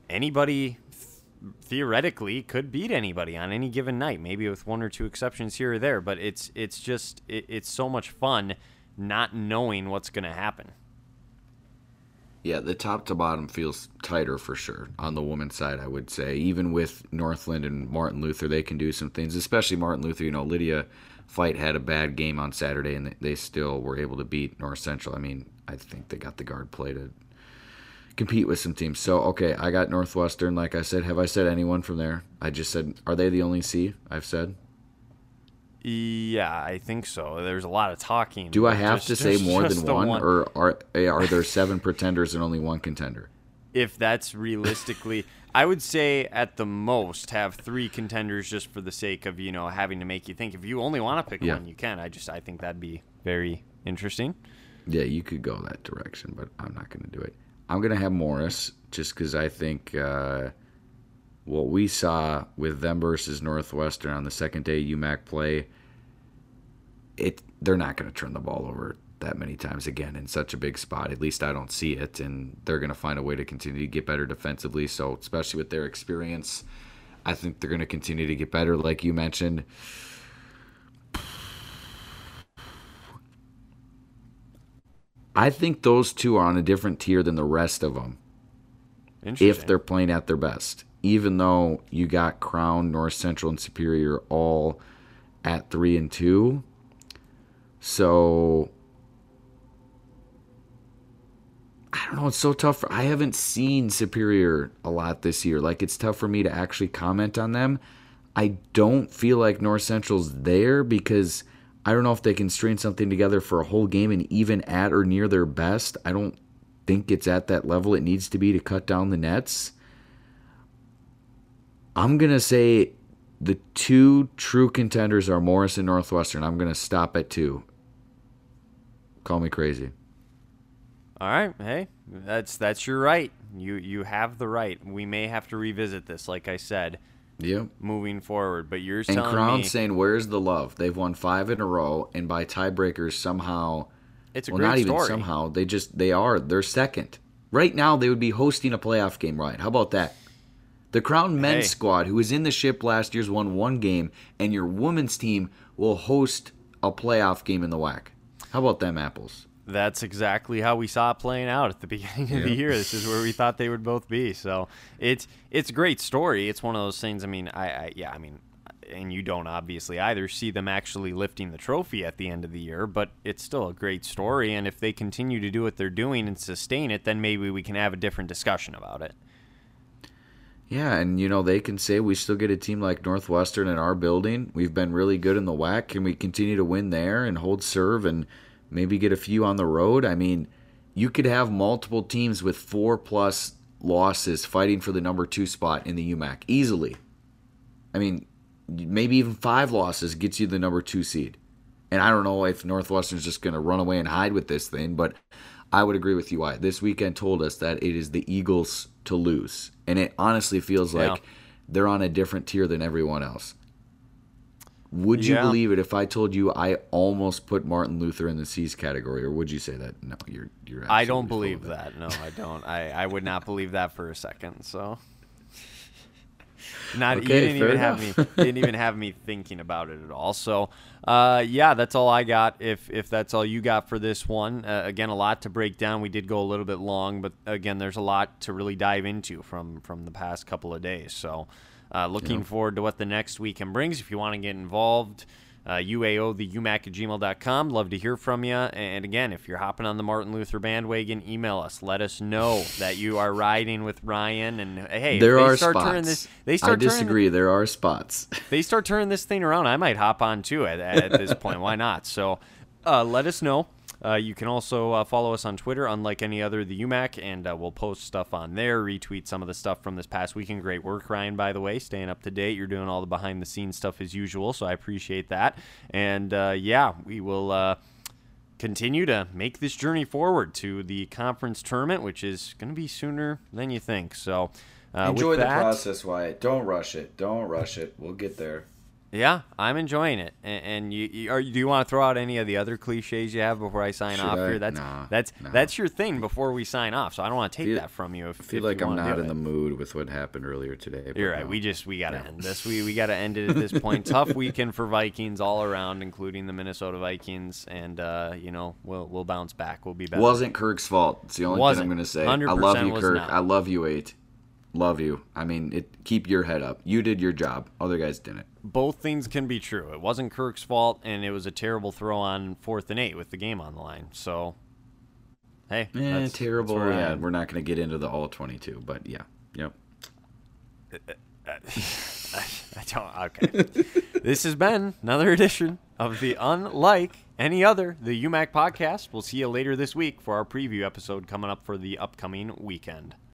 Anybody th- theoretically could beat anybody on any given night, maybe with one or two exceptions here or there. But it's it's just it, it's so much fun not knowing what's going to happen. Yeah, the top to bottom feels tighter for sure on the women's side, I would say. Even with Northland and Martin Luther, they can do some things, especially Martin Luther. You know, Lydia Fight had a bad game on Saturday, and they still were able to beat North Central. I mean, I think they got the guard play to compete with some teams. So, okay, I got Northwestern. Like I said, have I said anyone from there? I just said, are they the only C I've said? Yeah, I think so. There's a lot of talking. Do I have just- to say more than the one, or are are there seven pretenders and only one contender? if that's realistically, I would say at the most have three contenders just for the sake of you know having to make you think. If you only want to pick Yeah. one, you can. I just I think that'd be very interesting. Yeah, you could go that direction, but I'm not going to do it. I'm going to have Morris just because I think uh, what we saw with them versus Northwestern on the second day UMAC play, it they're not going to turn the ball over that many times again in such a big spot. At least I don't see it, and they're going to find a way to continue to get better defensively. So, especially with their experience, I think they're going to continue to get better, like you mentioned. I think those two are on a different tier than the rest of them if they're playing at their best. Even though you got Crown, North Central, and Superior all at three and two, so I don't know. It's so tough. For, I haven't seen Superior a lot this year. Like it's tough for me to actually comment on them. I don't feel like North Central's there because I don't know if they can string something together for a whole game and even at or near their best. I don't think it's at that level it needs to be to cut down the nets. I'm going to say the two true contenders are Morris and Northwestern. I'm going to stop at two. Call me crazy. All right, hey, that's that's your right. You you have the right. We may have to revisit this, like I said, Yep. moving forward. But you're And Crown saying, "Where's the love?" They've won five in a row, and by tiebreakers somehow. it's a well, not even somehow. They just they are. They're second right now. They would be hosting a playoff game, right? How about that? The Crown men's Hey. squad, who was in the ship last year's won one game, and your women's team will host a playoff game in the WAC. How about them apples? That's exactly how we saw it playing out at the beginning of the year. This is where we thought they would both be. So it's it's a great story. It's one of those things. I mean, I, I yeah, I mean, and you don't obviously either see them actually lifting the trophy at the end of the year, but it's still a great story. And if they continue to do what they're doing and sustain it, then maybe we can have a different discussion about it. Yeah, and you know they can say we still get a team like Northwestern in our building. We've been really good in the WAC. Can we continue to win there and hold serve and maybe get a few on the road? I mean, you could have multiple teams with four plus losses fighting for the number two spot in the UMAC easily. I mean, maybe even five losses gets you the number two seed. And I don't know if Northwestern's just going to run away and hide with this thing, but I would agree with you. Why this weekend told us that it is the Eagles to lose, and it honestly feels like they're on a different tier than everyone else. Would you Yeah. believe it if I told you I almost put Martin Luther in the C's category, or would you say that no? You're you're. I don't believe it. that. No, I don't. I, I would not believe that for a second. So, not you didn't even have me didn't even have me thinking about it at all. So, uh, yeah, that's all I got. If if that's all you got for this one, uh, again, a lot to break down. We did go a little bit long, but again, there's a lot to really dive into from from the past couple of days. So, uh, looking forward to what the next weekend brings. If you want to get involved. Uh, UAO, the UMAC at gmail.com. Love to hear from you. And again, if you're hopping on the Martin Luther bandwagon, email us. Let us know that you are riding with Ryan. And hey, There they are start spots. turning this, they start I turning- disagree. There are spots. they start turning this thing around, I might hop on too at, at this point. Why not? So uh, let us know. Uh, you can also uh, follow us on Twitter, unlike any other, the UMAC, and uh, we'll post stuff on there, retweet some of the stuff from this past weekend. Great work, Ryan, by the way, staying up to date. You're doing all the behind the scenes stuff as usual, so I appreciate that. And uh, yeah, we will uh, continue to make this journey forward to the conference tournament, which is going to be sooner than you think. So uh, Enjoy the that, process, Wyatt. Don't rush it. Don't rush it. We'll get there. Yeah, I'm enjoying it. And, and you, you are, do you want to throw out any of the other cliches you have before I sign Should off I? here? That's Nah, that's nah. that's your thing before we sign off. So I don't want to take Feel- that from you. If, I feel if like I'm not in it. the mood with what happened earlier today. but You're right. no. We just we gotta Yeah. end this. We we gotta end it at this point. Tough weekend for Vikings all around, including the Minnesota Vikings, and uh, you know we'll we'll bounce back. We'll be better. wasn't Kirk's fault. It's the only Wasn't. thing I'm gonna say. I 100% love you, Kirk. not. I love you, eight. Love you. I mean, it. Keep your head up. You did your job. Other guys didn't. Both things can be true. It wasn't Kirk's fault, and it was a terrible throw on fourth and eight with the game on the line. So, hey, Eh, that's- that's terrible. where yeah, we're not gonna get into the all 22, but yeah, yep. I don't. Okay. this has been another edition of the Unlike Any Other, the UMAC podcast. We'll see you later this week for our preview episode coming up for the upcoming weekend.